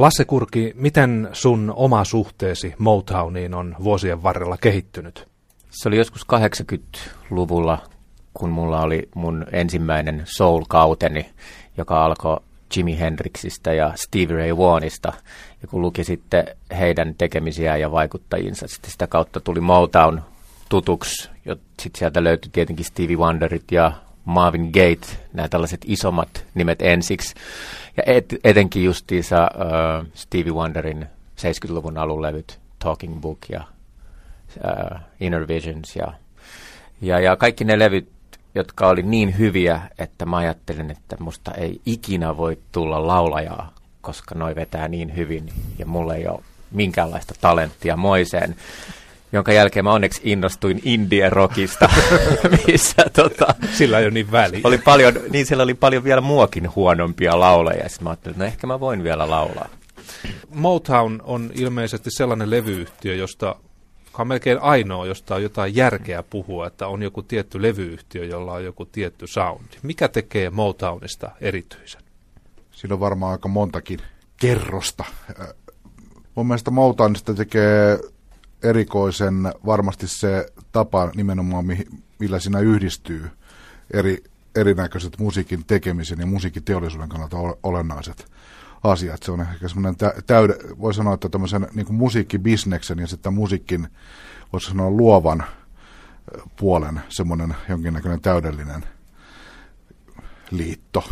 Lasse Kurki, miten sun oma suhteesi Motowniin on vuosien varrella kehittynyt? Se oli joskus 80-luvulla, kun mulla oli mun ensimmäinen soul-kauteni, joka alkoi Jimi Hendrixistä ja Stevie Ray Vaughanista. Ja kun luki sitten heidän tekemisiään ja vaikuttajinsa, sitten sitä kautta tuli Motown tutuksi. Sitten sieltä löytyi tietenkin Stevie Wonderit ja Marvin Gaye, nämä tällaiset isommat nimet ensiksi. Ja et, etenkin justiinsa uh, Stevie Wonderin 70-luvun alun levyt, Talking Book ja uh, Inner Visions ja, ja, ja kaikki ne levyt, jotka oli niin hyviä, että mä ajattelin, että musta ei ikinä voi tulla laulajaa, koska noi vetää niin hyvin ja mulla ei ole minkäänlaista talenttia moiseen jonka jälkeen mä onneksi innostuin indie-rockista, missä tota, Sillä ei ole niin väliä. Oli paljon, niin siellä oli paljon vielä muakin huonompia lauleja, sitten mä ajattelin, että no ehkä mä voin vielä laulaa. Motown on ilmeisesti sellainen levyyhtiö, josta on melkein ainoa, josta on jotain järkeä puhua, että on joku tietty levyyhtiö, jolla on joku tietty soundi. Mikä tekee Motownista erityisen? Siinä on varmaan aika montakin kerrosta. Mun mielestä Motownista tekee erikoisen varmasti se tapa nimenomaan, millä siinä yhdistyy eri, erinäköiset musiikin tekemisen ja musiikin teollisuuden kannalta olennaiset asiat. Se on ehkä semmoinen täyde, voi sanoa, että tämmöisen niin musiikkibisneksen ja sitten musiikin, voisi sanoa luovan puolen semmoinen jonkinnäköinen täydellinen liitto.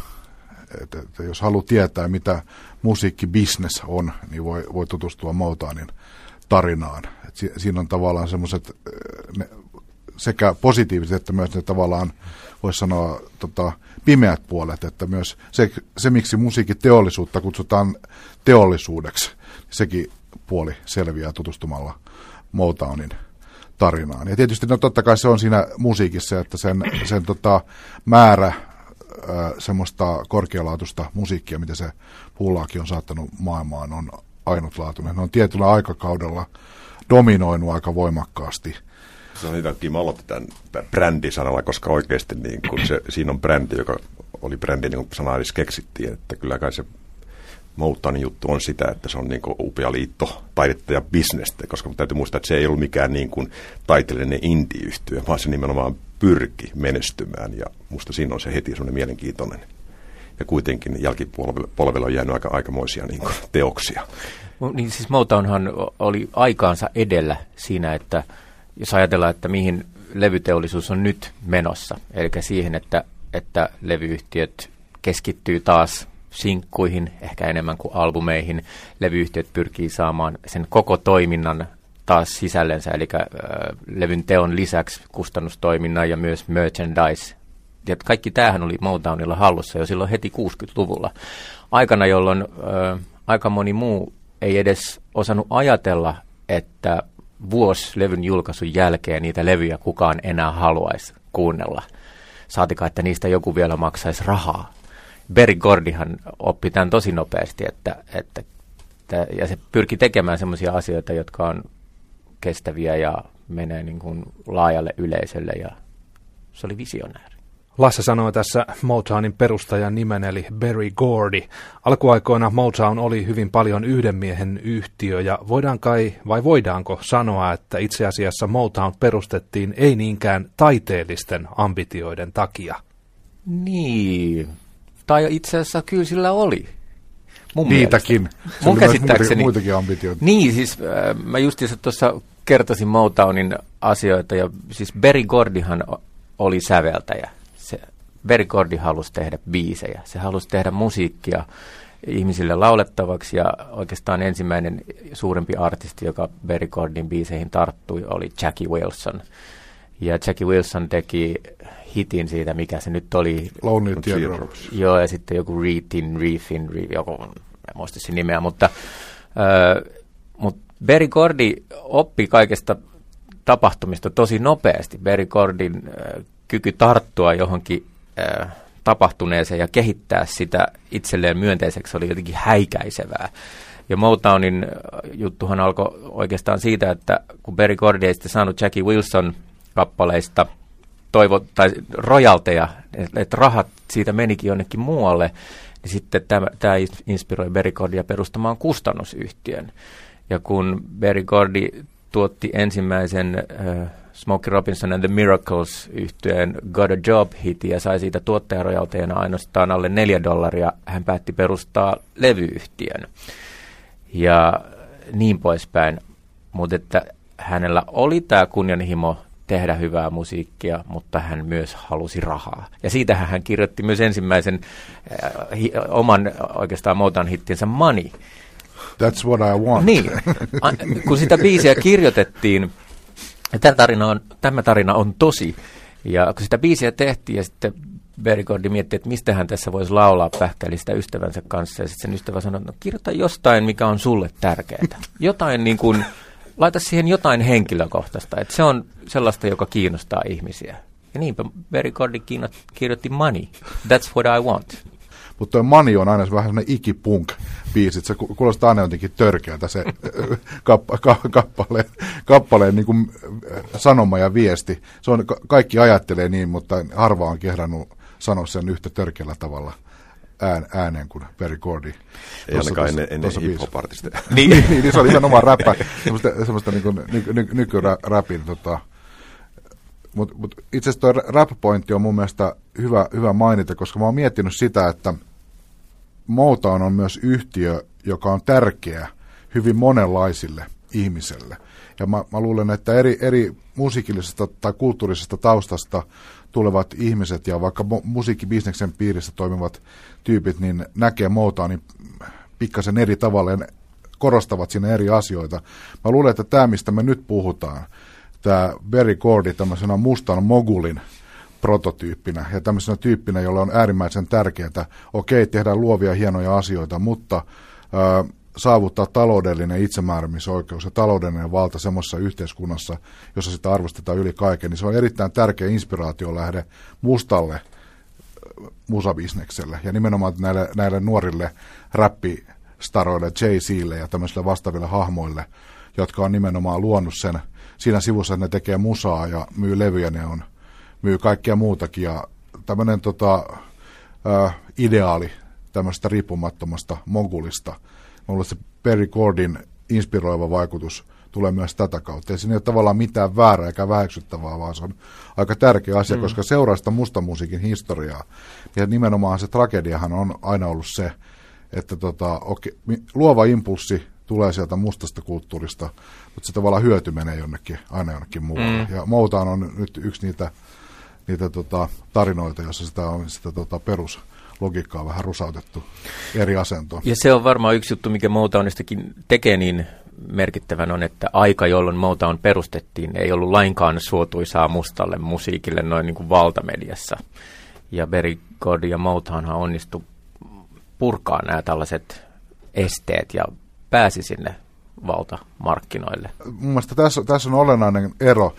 Että, että jos haluaa tietää, mitä musiikkibisnes on, niin voi, voi tutustua Motownin tarinaan. Et si, siinä on tavallaan semmoiset sekä positiiviset että myös ne tavallaan, voisi sanoa, tota, pimeät puolet, että myös se, se, miksi musiikiteollisuutta kutsutaan teollisuudeksi, sekin puoli selviää tutustumalla Motownin tarinaan. Ja tietysti no totta kai se on siinä musiikissa, että sen, sen tota, määrä semmoista korkealaatuista musiikkia, mitä se puulaakin on saattanut maailmaan, on ainutlaatuinen. Ne on tietyllä aikakaudella dominoinut aika voimakkaasti. Se on niitä Kim aloitti tämän brändisanalla, koska oikeasti niin kun se, siinä on brändi, joka oli brändi, niin kuin sana edes keksittiin, että kyllä kai se Mouttanin juttu on sitä, että se on niin upea liitto taidetta ja bisnestä, koska täytyy muistaa, että se ei ollut mikään niin kuin taiteellinen indie vaan se nimenomaan pyrki menestymään ja musta siinä on se heti semmoinen mielenkiintoinen ja kuitenkin jälkipolvella on jäänyt aika, aikamoisia niin kuin, teoksia. Niin siis Motownhan oli aikaansa edellä siinä, että jos ajatellaan, että mihin levyteollisuus on nyt menossa, eli siihen, että, että levyyhtiöt keskittyy taas sinkkuihin, ehkä enemmän kuin albumeihin. Levyyhtiöt pyrkii saamaan sen koko toiminnan taas sisällensä, eli äh, levyn teon lisäksi kustannustoiminnan ja myös merchandise ja kaikki tämähän oli Motownilla hallussa jo silloin heti 60-luvulla. Aikana, jolloin ö, aika moni muu ei edes osannut ajatella, että vuosi levyn julkaisun jälkeen niitä levyjä kukaan enää haluaisi kuunnella. Saatika, että niistä joku vielä maksaisi rahaa. Berry Gordihan oppi tämän tosi nopeasti, että, että, että ja se pyrki tekemään sellaisia asioita, jotka on kestäviä ja menee niin kuin laajalle yleisölle ja se oli visionääri. Lasse sanoi tässä Motownin perustajan nimen eli Barry Gordy. Alkuaikoina Motown oli hyvin paljon yhden miehen yhtiö ja voidaan kai vai voidaanko sanoa, että itse asiassa Motown perustettiin ei niinkään taiteellisten ambitioiden takia? Niin, tai itse asiassa kyllä sillä oli. Mun Niitäkin. Mielestä. Mun käsittääkseni. Muitakin ambitioita. Niin, siis äh, mä justiinsa tuossa kertoisin Motownin asioita ja siis Berry Gordyhan oli säveltäjä Bergordi halusi tehdä biisejä. Se halusi tehdä musiikkia ihmisille laulettavaksi ja oikeastaan ensimmäinen suurempi artisti, joka Bergordin biiseihin tarttui, oli Jackie Wilson. Ja Jackie Wilson teki hitin siitä, mikä se nyt oli. Lonely Teardrops. Joo, ja sitten joku Reetin, Reefin, Re, joku, en muista sen nimeä, mutta, äh, mutta Berry Gordy oppi kaikesta tapahtumista tosi nopeasti. Berry Gordin äh, kyky tarttua johonkin tapahtuneeseen ja kehittää sitä itselleen myönteiseksi oli jotenkin häikäisevää. Ja Motownin juttuhan alkoi oikeastaan siitä, että kun Berry Gordy ei sitten saanut Jackie Wilson kappaleista toivo, tai rojalteja, että rahat siitä menikin jonnekin muualle, niin sitten tämä, inspiroi Gordia perustamaan kustannusyhtiön. Ja kun Gordi tuotti ensimmäisen äh, Smokey Robinson and the Miracles yhtyeen Got a Job hit ja sai siitä tuottajarojalteena ainoastaan alle neljä dollaria, hän päätti perustaa levyyhtiön. Ja niin poispäin. Mutta että hänellä oli tämä kunnianhimo tehdä hyvää musiikkia, mutta hän myös halusi rahaa. Ja siitä hän kirjoitti myös ensimmäisen äh, hi, oman oikeastaan Motown hittinsä Money. That's what I want. Niin, kun sitä biisiä kirjoitettiin, tämä tarina, on, tämä tarina on tosi, ja kun sitä biisiä tehtiin ja sitten Bergordi mietti, että mistä hän tässä voisi laulaa pähkälistä ystävänsä kanssa. Ja sitten sen ystävä sanoi, että no kirjoita jostain, mikä on sulle tärkeää. Jotain niin kuin, laita siihen jotain henkilökohtaista. Että se on sellaista, joka kiinnostaa ihmisiä. Ja niinpä Bergordi kirjoitti Money. That's what I want. Mutta tuo Money on aina vähän sellainen ikipunk biisit. Se kuulostaa aina jotenkin törkeältä se kappa, ka, kappaleen, kappaleen niin kuin sanoma ja viesti. Se on, kaikki ajattelee niin, mutta harva on kehdannut sanoa sen yhtä törkeällä tavalla ään, ääneen kuin Perry Gordy. Ei ainakaan ennen, ennen hip-hop niin, niin, niin, se oli nimenomaan räppä, semmoista, semmoista niin kuin, ny, ny, nykyräpin tota, mutta mut itse asiassa tuo rap-pointti on mun mielestä hyvä, hyvä mainita, koska mä oon miettinyt sitä, että Motown on myös yhtiö, joka on tärkeä hyvin monenlaisille ihmiselle. Ja mä, mä luulen, että eri, eri musiikillisesta tai kulttuurisesta taustasta tulevat ihmiset ja vaikka musiikkibisneksen piirissä toimivat tyypit, niin näkee Motownin pikkasen eri tavalla ja korostavat siinä eri asioita. Mä luulen, että tämä, mistä me nyt puhutaan, tämä Berry Gordy tämmöisenä mustan mogulin prototyyppinä ja tämmöisenä tyyppinä, jolla on äärimmäisen tärkeää, okei, tehdään luovia hienoja asioita, mutta ää, saavuttaa taloudellinen itsemääräämisoikeus ja taloudellinen valta semmoisessa yhteiskunnassa, jossa sitä arvostetaan yli kaiken, niin se on erittäin tärkeä inspiraatiolähde mustalle musabisnekselle ja nimenomaan näille, näille nuorille räppistaroille, Jay-Zille ja tämmöisille vastaaville hahmoille, jotka on nimenomaan luonut sen. Siinä sivussa, että ne tekee musaa ja myy levyjä, ne on, myy kaikkea muutakin ja tämmöinen tota, äh, ideaali tämmöistä riippumattomasta mogulista – mulle se Perry Gordin inspiroiva vaikutus tulee myös tätä kautta. Ei siinä ole tavallaan mitään väärää eikä väheksyttävää, vaan se on aika tärkeä asia, mm. koska seuraa sitä mustamusiikin historiaa. Ja nimenomaan se tragediahan on aina ollut se, että tota, okay, luova impulssi tulee sieltä mustasta kulttuurista, mutta se tavallaan hyöty menee jonnekin, aina jonnekin muualle. Mm. Ja Motown on nyt yksi niitä, niitä tota, tarinoita, jossa sitä on sitä tota, perus logiikkaa vähän rusautettu eri asentoon. Ja se on varmaan yksi juttu, mikä Motownistakin tekee niin merkittävän on, että aika, jolloin Motown perustettiin, ei ollut lainkaan suotuisaa mustalle musiikille noin niin kuin valtamediassa. Ja Berry God ja Motownhan onnistu purkaa nämä tällaiset esteet ja pääsi sinne valtamarkkinoille. Mun mielestä tässä, tässä on olennainen ero,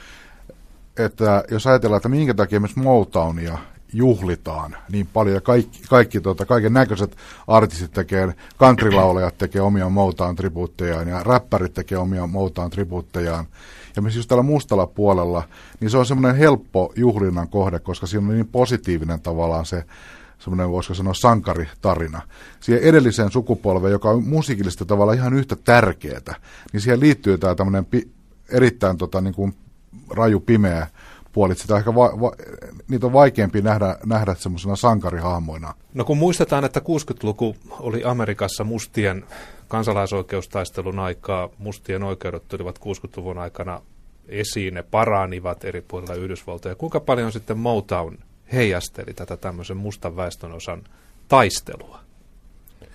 että jos ajatellaan, että minkä takia esimerkiksi Motownia juhlitaan niin paljon ja kaikki, kaikki tota, kaiken näköiset artistit tekee, countrylaulajat tekee omia Motown tribuuttejaan ja räppärit tekee omia Motown tribuuttejaan. Ja myös just tällä mustalla puolella, niin se on semmoinen helppo juhlinnan kohde, koska siinä on niin positiivinen tavallaan se semmoinen, voisiko sanoa, sankaritarina. Siihen edelliseen sukupolveen, joka on musiikillisesti tavallaan ihan yhtä tärkeää, niin siihen liittyy tämä tämmöinen pi- erittäin tota, niin kuin raju pimeä puolit. Sitä ehkä va- va- niitä on vaikeampi nähdä, nähdä semmoisena sankarihahmoina. No kun muistetaan, että 60-luku oli Amerikassa mustien kansalaisoikeustaistelun aikaa, mustien oikeudet tulivat 60-luvun aikana esiin, ne paranivat eri puolilla Yhdysvaltoja. Kuinka paljon sitten Motown heijasteli tätä tämmöisen mustan väestönosan taistelua?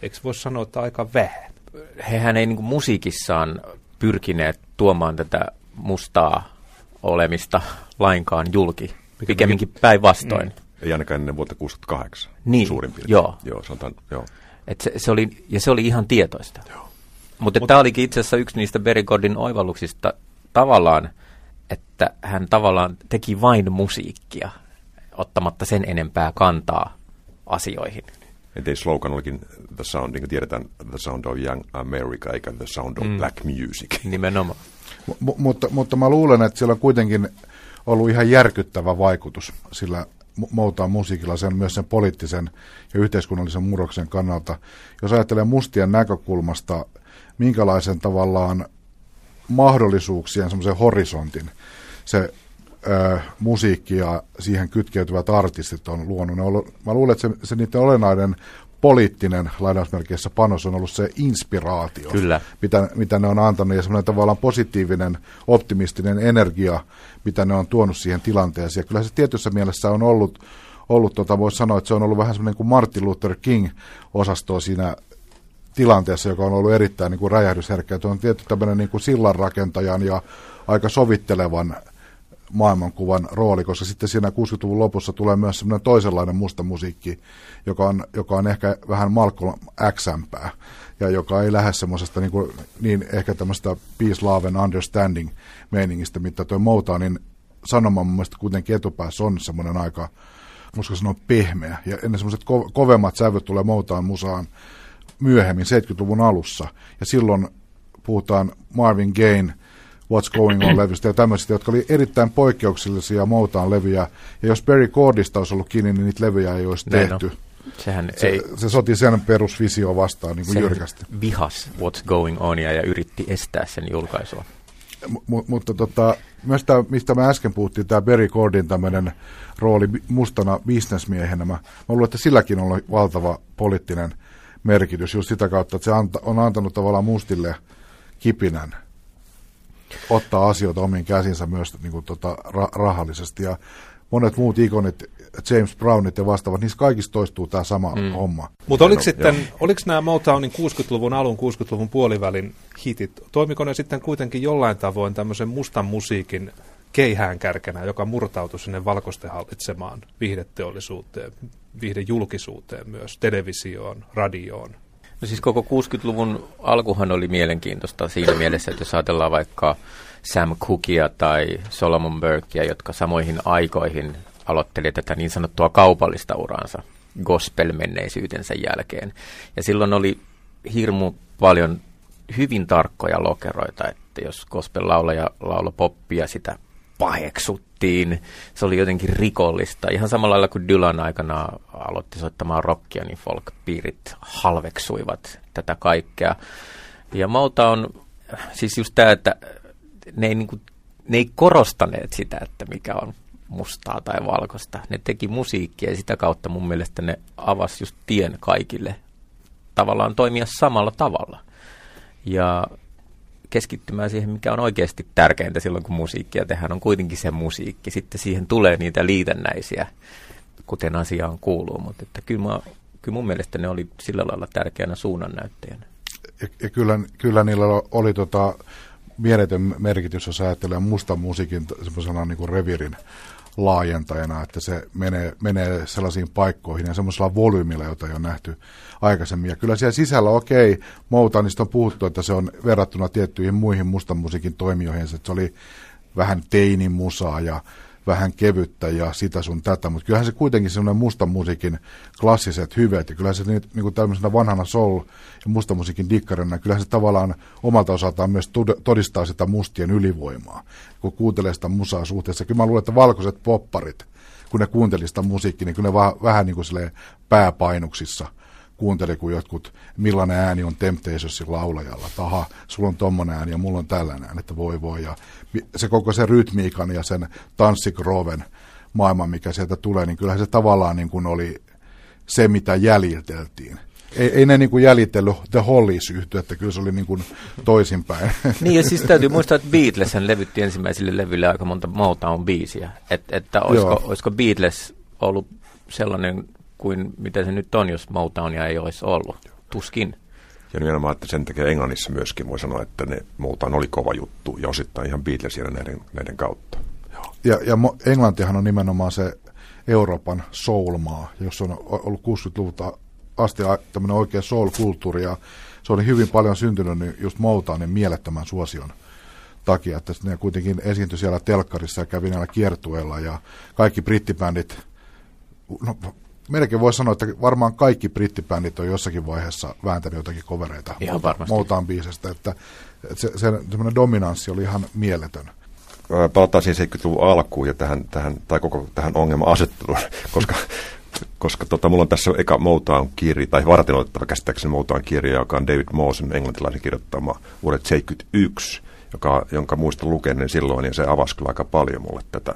Eikö voisi sanoa, että aika vähän? Hehän ei niin musiikissaan pyrkineet tuomaan tätä mustaa olemista lainkaan julki. Pikemminkin päinvastoin. Mm. Ei ainakaan ennen vuotta 68 niin, suurin piirtein. Joo. joo, sanotaan, joo. Et se, se oli, ja se oli ihan tietoista. Joo. Mutta Mut, tämä olikin itse asiassa yksi niistä Berigordin oivalluksista tavallaan, että hän tavallaan teki vain musiikkia, ottamatta sen enempää kantaa asioihin. Että slogan olikin The Sound, niin kuin tiedetään, The Sound of Young America, eikä The Sound of mm. Black Music. Nimenomaan. M- mutta, mutta mä luulen, että siellä on kuitenkin ollut ihan järkyttävä vaikutus sillä Motown musiikilla sen myös sen poliittisen ja yhteiskunnallisen murroksen kannalta. Jos ajattelee mustien näkökulmasta, minkälaisen tavallaan mahdollisuuksien semmoisen horisontin se ö, musiikki ja siihen kytkeytyvät artistit on luonut. Ne ollut, mä luulen, että se, se niiden olennainen poliittinen lainausmerkeissä panos on ollut se inspiraatio, Kyllä. Mitä, mitä ne on antanut, ja semmoinen tavallaan positiivinen, optimistinen energia, mitä ne on tuonut siihen tilanteeseen. Ja kyllä se tietyssä mielessä on ollut, ollut tota, voisi sanoa, että se on ollut vähän semmoinen kuin Martin Luther King-osasto siinä tilanteessa, joka on ollut erittäin niin kuin räjähdysherkkä. Tuo on tietty tämmöinen niin kuin sillanrakentajan ja aika sovittelevan maailmankuvan rooli, koska sitten siinä 60-luvun lopussa tulee myös semmoinen toisenlainen musta musiikki, joka on, joka on ehkä vähän Malcolm x ja joka ei lähde semmoisesta niin, kuin, niin ehkä tämmöistä peace, love and understanding meiningistä, mitä tuo Motownin sanoma mun mielestä kuitenkin etupäässä on semmoinen aika, muska sanoa pehmeä, ja ennen semmoiset ko- kovemmat sävyt tulee Motown musaan myöhemmin, 70-luvun alussa, ja silloin puhutaan Marvin Gaye What's Going On-levystä ja tämmöisistä, jotka oli erittäin poikkeuksellisia Motown-levyjä. Ja jos Barry Cordista olisi ollut kiinni, niin niitä levyjä ei olisi Näin tehty. on. Sehän Se, ei, se soti sen perusvisio vastaan niin kuin jyrkästi. vihas What's Going Onia ja yritti estää sen julkaisua. M- mutta tota, myös tämä, mistä me äsken puhuttiin, tämä Barry Cordin tämmöinen rooli mustana bisnesmiehenä, mä, mä luulen, että silläkin on ollut valtava poliittinen merkitys just sitä kautta, että se anta, on antanut tavallaan mustille kipinän ottaa asioita omiin käsinsä myös niin kuin, tota, ra- rahallisesti. Ja monet muut ikonit, James Brownit ja vastaavat, niissä kaikissa toistuu tämä sama mm. homma. Mutta oliko No, sitten, joo. oliko nämä Motownin 60-luvun alun, 60-luvun puolivälin hitit, toimiko ne sitten kuitenkin jollain tavoin tämmöisen mustan musiikin keihään kärkenä, joka murtautui sinne valkoisten hallitsemaan viihdeteollisuuteen, viihdejulkisuuteen myös, televisioon, radioon? No siis koko 60-luvun alkuhan oli mielenkiintoista siinä mielessä, että jos ajatellaan vaikka Sam Cookia tai Solomon Burkea, jotka samoihin aikoihin aloitteli tätä niin sanottua kaupallista uraansa gospel-menneisyytensä jälkeen. Ja silloin oli hirmu paljon hyvin tarkkoja lokeroita, että jos gospel-laulaja laulo poppia, sitä paheksuttiin. Se oli jotenkin rikollista. Ihan samalla lailla kuin Dylan aikana aloitti soittamaan rockia, niin folk-piirit halveksuivat tätä kaikkea. Ja Mauta on siis just tämä, että ne ei, niinku, ne ei korostaneet sitä, että mikä on mustaa tai valkoista. Ne teki musiikkia ja sitä kautta mun mielestä ne avasi just tien kaikille tavallaan toimia samalla tavalla. Ja keskittymään siihen, mikä on oikeasti tärkeintä silloin, kun musiikkia tehdään, on kuitenkin se musiikki. Sitten siihen tulee niitä liitännäisiä, kuten asiaan kuuluu, mutta että kyllä, mä, kyllä mun mielestä ne oli sillä lailla tärkeänä suunnannäyttäjänä. Ja, ja kyllä, kyllä niillä oli tota, mieletön merkitys, jos ajattelee mustan musiikin semmoisena niin kuin revirin laajentajana, että se menee, menee sellaisiin paikkoihin ja semmoisella volyymilla, jota ei ole nähty aikaisemmin. Ja kyllä siellä sisällä, okei, Moutanista on puhuttu, että se on verrattuna tiettyihin muihin mustan musiikin toimijoihin, että se oli vähän teinimusaa ja vähän kevyttä ja sitä sun tätä, mutta kyllähän se kuitenkin semmoinen mustan musiikin klassiset hyveet, ja kyllähän se niin, niin kuin tämmöisenä vanhana soul- ja mustan musiikin dikkarina, kyllähän se tavallaan omalta osaltaan myös tod- todistaa sitä mustien ylivoimaa, kun kuuntelee sitä musaa suhteessa. Kyllä mä luulen, että valkoiset popparit, kun ne kuunteli sitä musiikkia, niin kyllä ne va- vähän niin kuin pääpainuksissa kuunteli, kun jotkut, millainen ääni on Temptationsin laulajalla. Taha, sulla on tommonen ääni ja mulla on tällainen ääni, että voi voi. Ja se koko se rytmiikan ja sen tanssikroven maailman, mikä sieltä tulee, niin kyllähän se tavallaan niin kuin oli se, mitä jäljiteltiin. Ei, ei ne niin kuin jäljitellyt The Hollies yhtyä, että kyllä se oli niin kuin toisinpäin. Niin ja siis täytyy muistaa, että Beatles levytti ensimmäisille levyille aika monta Motown-biisiä. Et, että olisiko, Joo. olisiko Beatles ollut sellainen kuin mitä se nyt on, jos Motownia ei olisi ollut? Tuskin. Ja nimenomaan, että sen takia Englannissa myöskin voi sanoa, että ne muutaan oli kova juttu ja osittain ihan Beatlesia näiden, näiden kautta. Ja, ja Englantihan on nimenomaan se Euroopan soul-maa, jossa on ollut 60-luvulta asti tämmöinen oikea soul-kulttuuri, ja se oli hyvin paljon syntynyt niin just Motownin mielettömän suosion takia, että ne kuitenkin esiintyi siellä telkkarissa ja kävi näillä kiertueilla, ja kaikki brittibändit, no, melkein voi sanoa, että varmaan kaikki brittibändit on jossakin vaiheessa vääntänyt jotakin kovereita Ihan varmasti. Biisestä, että, että se, se semmoinen dominanssi oli ihan mieletön. palataan siihen 70-luvun alkuun ja tähän, tähän, tai koko tähän ongelma-asetteluun, koska, koska tota, mulla on tässä eka Motown-kirja, tai varten otettava käsittääkseni Motown-kirja, joka on David Mawson englantilaisen kirjoittama vuodet 71, joka, jonka muistan lukeneen silloin, ja se avasi kyllä aika paljon mulle tätä,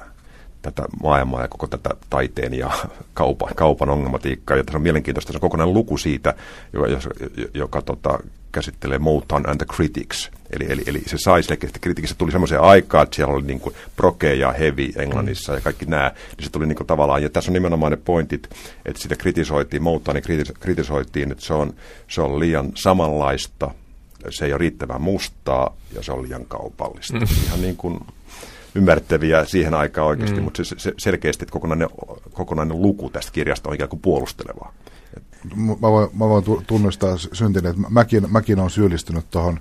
tätä maailmaa ja koko tätä taiteen ja kaupan, kaupan ongelmatiikkaa. Ja tässä on mielenkiintoista, se on kokonainen luku siitä, joka, joka, joka tota, käsittelee Motown and the Critics. Eli, eli, eli se sai selkeästi kritiikissä tuli semmoisia aikaa, että siellä oli niin kuin proke ja heavy Englannissa mm. ja kaikki nämä. Niin se tuli niin kuin tavallaan, ja tässä on nimenomaan ne pointit, että sitä kritisoitiin, Motownia kritis, kritisoitiin, että se on, se on liian samanlaista, se ei ole riittävän mustaa ja se on liian kaupallista. Mm. Ihan niin kuin ymmärrettäviä siihen aikaan oikeasti, mm. mutta se, se selkeästi että kokonainen, kokonainen luku tästä kirjasta on ikään kuin puolustelevaa. Mä voin, mä voin tunnistaa syntin, että mäkin, mäkin olen syyllistynyt tuohon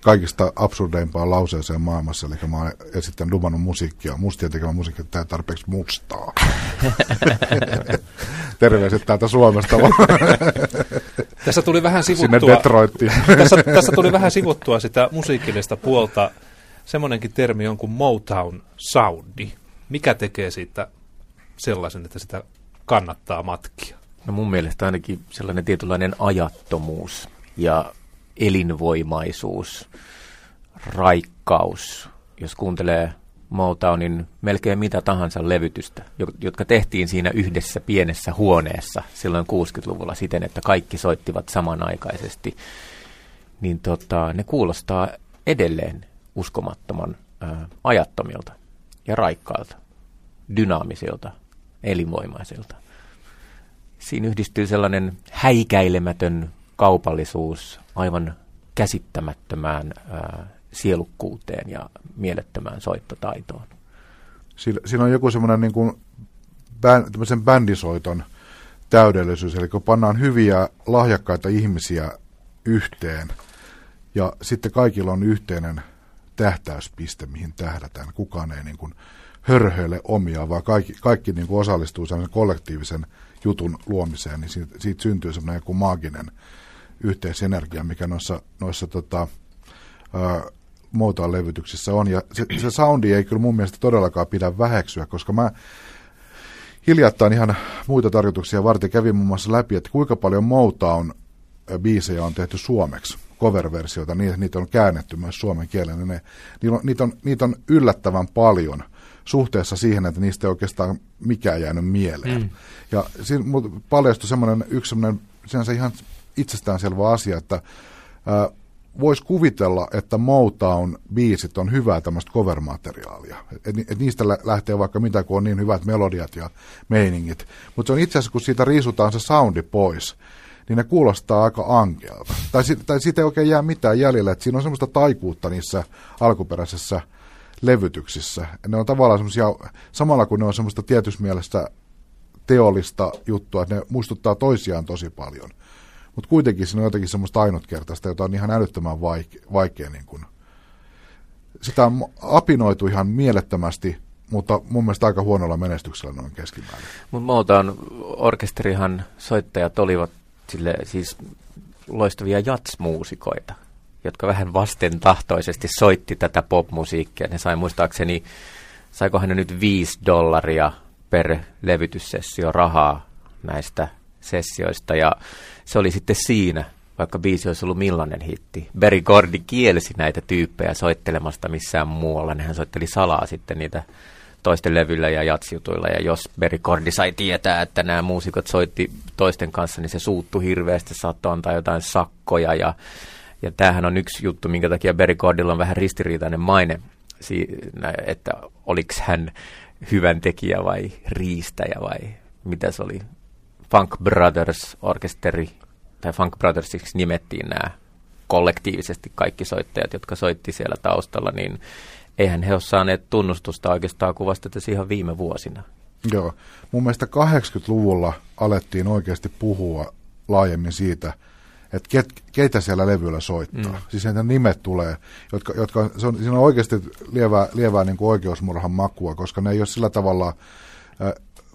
kaikista absurdeimpaan lauseeseen maailmassa, eli mä oon esittänyt dumannut musiikkia, mustien tekemä musiikkia, että tämä tarpeeksi mustaa. Terveiset täältä Suomesta. tässä tuli vähän sivuttua, Sinne Detroittiin. tässä, tässä tuli vähän sivuttua sitä musiikillista puolta semmoinenkin termi on kuin Motown Soundi. Mikä tekee siitä sellaisen, että sitä kannattaa matkia? No mun mielestä ainakin sellainen tietynlainen ajattomuus ja elinvoimaisuus, raikkaus. Jos kuuntelee Motownin melkein mitä tahansa levytystä, jotka tehtiin siinä yhdessä pienessä huoneessa silloin 60-luvulla siten, että kaikki soittivat samanaikaisesti, niin tota, ne kuulostaa edelleen uskomattoman ää, ajattomilta ja raikkailta, dynaamisilta, elinvoimaisilta. Siinä yhdistyy sellainen häikäilemätön kaupallisuus aivan käsittämättömään ää, sielukkuuteen ja mielettömään soittotaitoon. Siinä, siinä on joku semmoinen niin kuin bän, bändisoiton täydellisyys, eli kun pannaan hyviä, lahjakkaita ihmisiä yhteen, ja sitten kaikilla on yhteinen tähtäyspiste, mihin tähdätään. Kukaan ei niin kuin hörhöile omia, vaan kaikki, kaikki niin kuin osallistuu sellaisen kollektiivisen jutun luomiseen, niin siitä, siitä syntyy semmoinen joku maaginen yhteisenergia, mikä noissa, noissa tota, Motown-levytyksissä on. Ja se, se soundi ei kyllä mun mielestä todellakaan pidä väheksyä, koska mä hiljattain ihan muita tarkoituksia varten kävin muun muassa läpi, että kuinka paljon Motown biisejä on tehty suomeksi cover-versioita, niitä, niitä on käännetty myös suomen kielen. Ne, niitä, on, niitä on yllättävän paljon suhteessa siihen, että niistä ei oikeastaan mikään jäänyt mieleen. Mm. Ja siinä paljastui semmoinen, yksi semmoinen sinänsä ihan itsestäänselvä asia, että voisi kuvitella, että Motown-biisit on hyvää tämmöistä cover-materiaalia. Et, et niistä lähtee vaikka mitä, kun on niin hyvät melodiat ja meiningit. Mutta se on itse asiassa, kun siitä riisutaan se soundi pois, niin ne kuulostaa aika ankealta. Tai, tai siitä ei oikein jää mitään jäljellä, että siinä on semmoista taikuutta niissä alkuperäisissä levytyksissä. Ne on tavallaan semmoisia, samalla kun ne on semmoista tietyssä mielessä teollista juttua, että ne muistuttaa toisiaan tosi paljon. Mutta kuitenkin siinä on jotenkin semmoista ainutkertaista, jota on ihan älyttömän vaikea, vaikea niin kuin. Sitä on apinoitu ihan mielettömästi, mutta mun mielestä aika huonolla menestyksellä noin keskimäärin. Mutta Motown orkesterihan soittajat olivat sille, siis loistavia jatsmuusikoita, jotka vähän vastentahtoisesti soitti tätä popmusiikkia. Ne sai muistaakseni, saikohan ne nyt 5 dollaria per levytyssessio rahaa näistä sessioista, ja se oli sitten siinä, vaikka biisi olisi ollut millainen hitti. Berry Gordy kielsi näitä tyyppejä soittelemasta missään muualla. Nehän soitteli salaa sitten niitä toisten levyillä ja jatsjutuilla. Ja jos Berikordi sai tietää, että nämä muusikot soitti toisten kanssa, niin se suuttu hirveästi, saattoi antaa jotain sakkoja. Ja, ja tämähän on yksi juttu, minkä takia Berikordilla on vähän ristiriitainen maine, että oliko hän hyvän tekijä vai riistäjä vai mitä se oli. Funk Brothers orkesteri, tai Funk Brothersiksi nimettiin nämä kollektiivisesti kaikki soittajat, jotka soitti siellä taustalla, niin eihän he ole saaneet tunnustusta oikeastaan kuvasteta ihan viime vuosina. Joo. Mun mielestä 80-luvulla alettiin oikeasti puhua laajemmin siitä, että ket, keitä siellä levyllä soittaa. Mm. Siis että nimet tulee, jotka, jotka se on, siinä on oikeasti lievää, lievää niin kuin oikeusmurhan makua, koska ne ei ole sillä tavalla äh,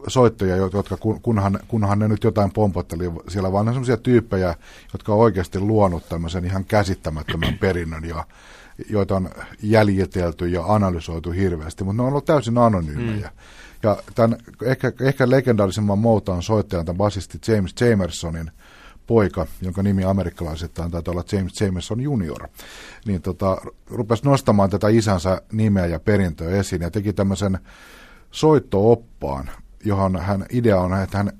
soittajia, jotka kunhan, kunhan ne nyt jotain pompotteli siellä, vaan ne on sellaisia tyyppejä, jotka on oikeasti luonut tämmöisen ihan käsittämättömän perinnön ja joita on jäljitelty ja analysoitu hirveästi, mutta ne on ollut täysin anonyymejä. Mm. Ja tämän ehkä, ehkä legendaarisemman Motown soittajan, tämän basisti James Jamersonin poika, jonka nimi amerikkalaisittain taitaa olla James Jamerson Junior, niin tota, rupesi nostamaan tätä isänsä nimeä ja perintöä esiin ja teki tämmöisen soittooppaan, johon hän idea on, että hän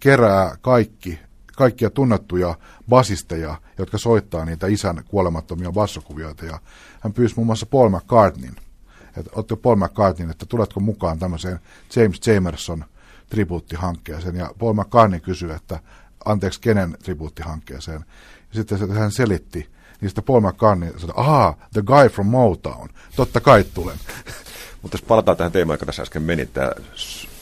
kerää kaikki, kaikkia tunnettuja basisteja, jotka soittaa niitä isän kuolemattomia bassokuvioita. Ja hän pyysi muun muassa Paul McCartneyn, että otti Paul McCartneyn, että tuletko mukaan tämmöiseen James Jamerson tribuuttihankkeeseen. Ja Paul McCartney kysyi, että anteeksi, kenen tribuuttihankkeeseen. Ja sitten hän selitti, sitten Paul McCartney sanoi, aha, the guy from Motown, totta kai tulen. Mutta jos palataan tähän teemaan, joka tässä äsken meni, tämä,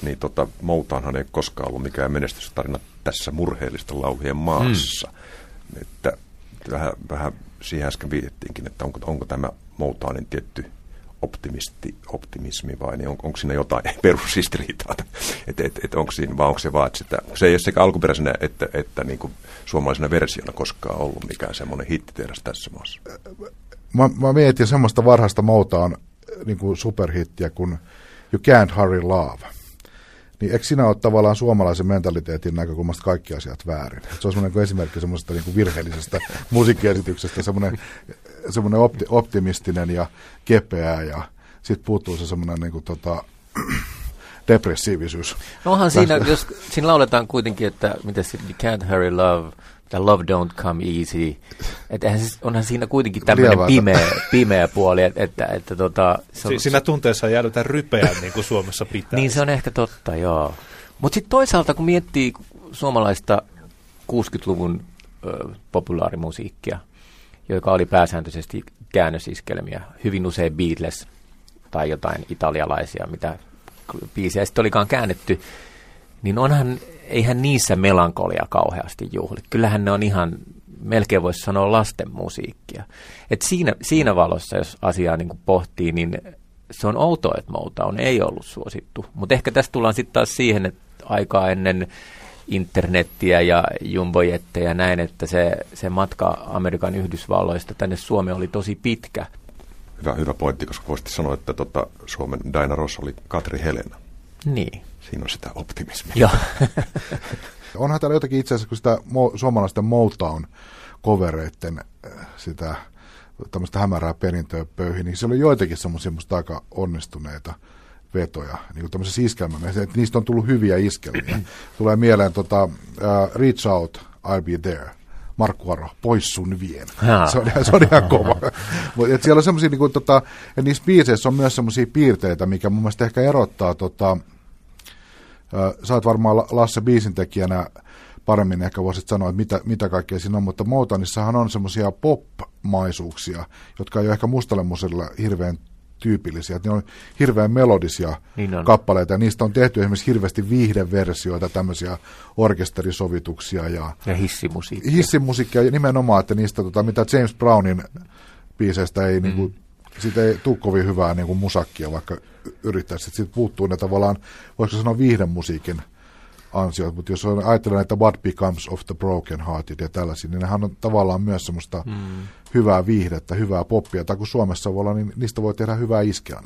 niin tota, Moutaanhan ei koskaan ollut mikään menestystarina tässä murheellista lauhien maassa. Hmm. Että vähän, vähän siihen äsken viitettiinkin, että onko, onko tämä Moutaanin tietty optimisti, optimismi vai niin on, onko siinä jotain perusristiriitaa? että et, et onko siinä, vai onko se vaan, että sitä, se ei ole sekä alkuperäisenä että, että niin kuin suomalaisena versiona koskaan ollut mikään semmoinen hittiteräs tässä maassa. Mä, mä mietin semmoista varhaista Moutaan niin kuin superhittiä kuin You Can't Hurry Love. Niin eikö sinä ole tavallaan suomalaisen mentaliteetin näkökulmasta kaikki asiat väärin? Se on semmoinen esimerkki semmoisesta niin virheellisestä musiikkiesityksestä, semmoinen, semmoinen opti, optimistinen ja kepeä ja sitten puuttuu se semmoinen niin kuin, tota, depressiivisyys. No onhan siinä, jos siinä lauletaan kuitenkin, että mitä se, you can't hurry love, The Love Don't Come Easy. Että onhan siinä kuitenkin tämmöinen pimeä, pimeä puoli, että, että, että tota, se on, Siinä tunteessa jäädytään rypeä niin kuin Suomessa pitää. niin se on ehkä totta, joo. Mutta sitten toisaalta, kun miettii suomalaista 60-luvun ö, populaarimusiikkia, joka oli pääsääntöisesti käännösiskelmiä, hyvin usein Beatles tai jotain italialaisia, mitä biisejä sitten olikaan käännetty, niin onhan eihän niissä melankolia kauheasti juhli. Kyllähän ne on ihan, melkein voisi sanoa lasten musiikkia. Et siinä, siinä valossa, jos asiaa niin kuin pohtii, niin se on outoa, että Motown ei ollut suosittu. Mutta ehkä tästä tullaan sitten taas siihen, että aikaa ennen internettiä ja jumbojetteja ja näin, että se, se matka Amerikan Yhdysvalloista tänne Suomeen oli tosi pitkä. Hyvä, hyvä pointti, koska voisit sanoa, että tota, Suomen Diana Ross oli Katri Helena. Niin. Siinä on sitä optimismia. Joo. Onhan täällä jotakin itse asiassa, kun sitä mo- suomalaisten Motown-kovereiden äh, sitä tämmöistä hämärää perintöä pöyhi, niin siellä oli joitakin semmoisia musta aika onnistuneita vetoja, niin kuin tämmöisiä iskelmiä, että niistä on tullut hyviä iskelmiä. Tulee mieleen tota, uh, Reach Out, I'll Be There. Markku Aro, pois sun vien. Se on, se on ihan kova. et siellä on semmoisia, niin tota, ja niissä biiseissä on myös semmoisia piirteitä, mikä mun mielestä ehkä erottaa tota, Sä oot varmaan Lasse biisintekijänä paremmin ehkä voisit sanoa, että mitä, mitä kaikkea siinä on, mutta Moutanissahan on semmoisia pop-maisuuksia, jotka ei ole ehkä mustalle hirveän tyypillisiä. Että ne on hirveän melodisia niin on. kappaleita, ja niistä on tehty esimerkiksi hirveästi viihdeversioita, tämmöisiä orkesterisovituksia. Ja, ja hissimusiikkia. Hissimusiikkia, ja nimenomaan, että niistä, tota, mitä James Brownin biiseistä ei mm. niin kuin, siitä ei tule kovin hyvää niin kuin musakkia, vaikka yrittäisi. Siitä puuttuu ne tavallaan, voisiko sanoa viihdemusiikin ansiot, mutta jos on, ajatellaan näitä What Becomes of the Broken Hearted ja tällaisia, niin nehän on tavallaan myös semmoista mm. hyvää viihdettä, hyvää poppia, tai kun Suomessa voi olla, niin niistä voi tehdä hyvää iskeä.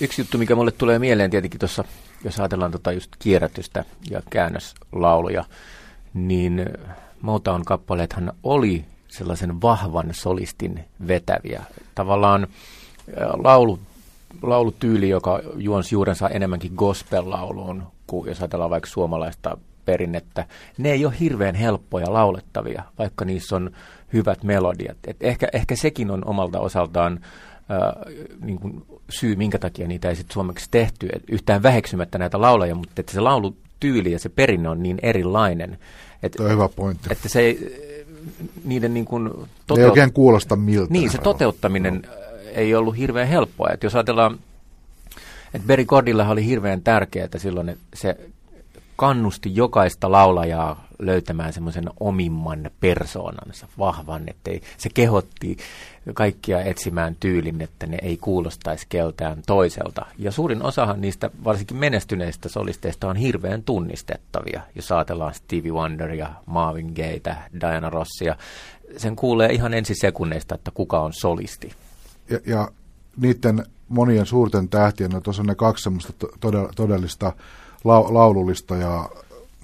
Yksi juttu, mikä mulle tulee mieleen tietenkin tuossa, jos ajatellaan tota just kierrätystä ja käännöslauluja, niin Motown kappaleethan oli sellaisen vahvan solistin vetäviä. Tavallaan laulu, laulutyyli, joka juonsi juurensa enemmänkin gospel-lauluun, kuin jos ajatellaan vaikka suomalaista perinnettä, ne ei ole hirveän helppoja laulettavia, vaikka niissä on hyvät melodiat. Et ehkä, ehkä sekin on omalta osaltaan äh, niin kuin syy, minkä takia niitä ei sitten suomeksi tehty, et yhtään väheksymättä näitä laulajia, mutta että se laulutyyli ja se perinne on niin erilainen. Et, Tämä on hyvä pointti. Että se ei, niiden niin kuin... Toteut- ne ei oikein kuulosta miltä. Niin, se toteuttaminen no. Ei ollut hirveän helppoa. Että jos ajatellaan, että Berry Gordilla oli hirveän tärkeää silloin, että se kannusti jokaista laulajaa löytämään semmoisen omimman persoonansa, vahvan, että se kehotti kaikkia etsimään tyylin, että ne ei kuulostaisi keltään toiselta. Ja suurin osahan niistä, varsinkin menestyneistä solisteista, on hirveän tunnistettavia. Jos ajatellaan Stevie Wonderia, Marvin Gayetä, Diana Rossia, sen kuulee ihan ensi sekunneista, että kuka on solisti. Ja, ja niiden monien suurten tähtien, no tuossa on ne kaksi semmoista todellista laulullista ja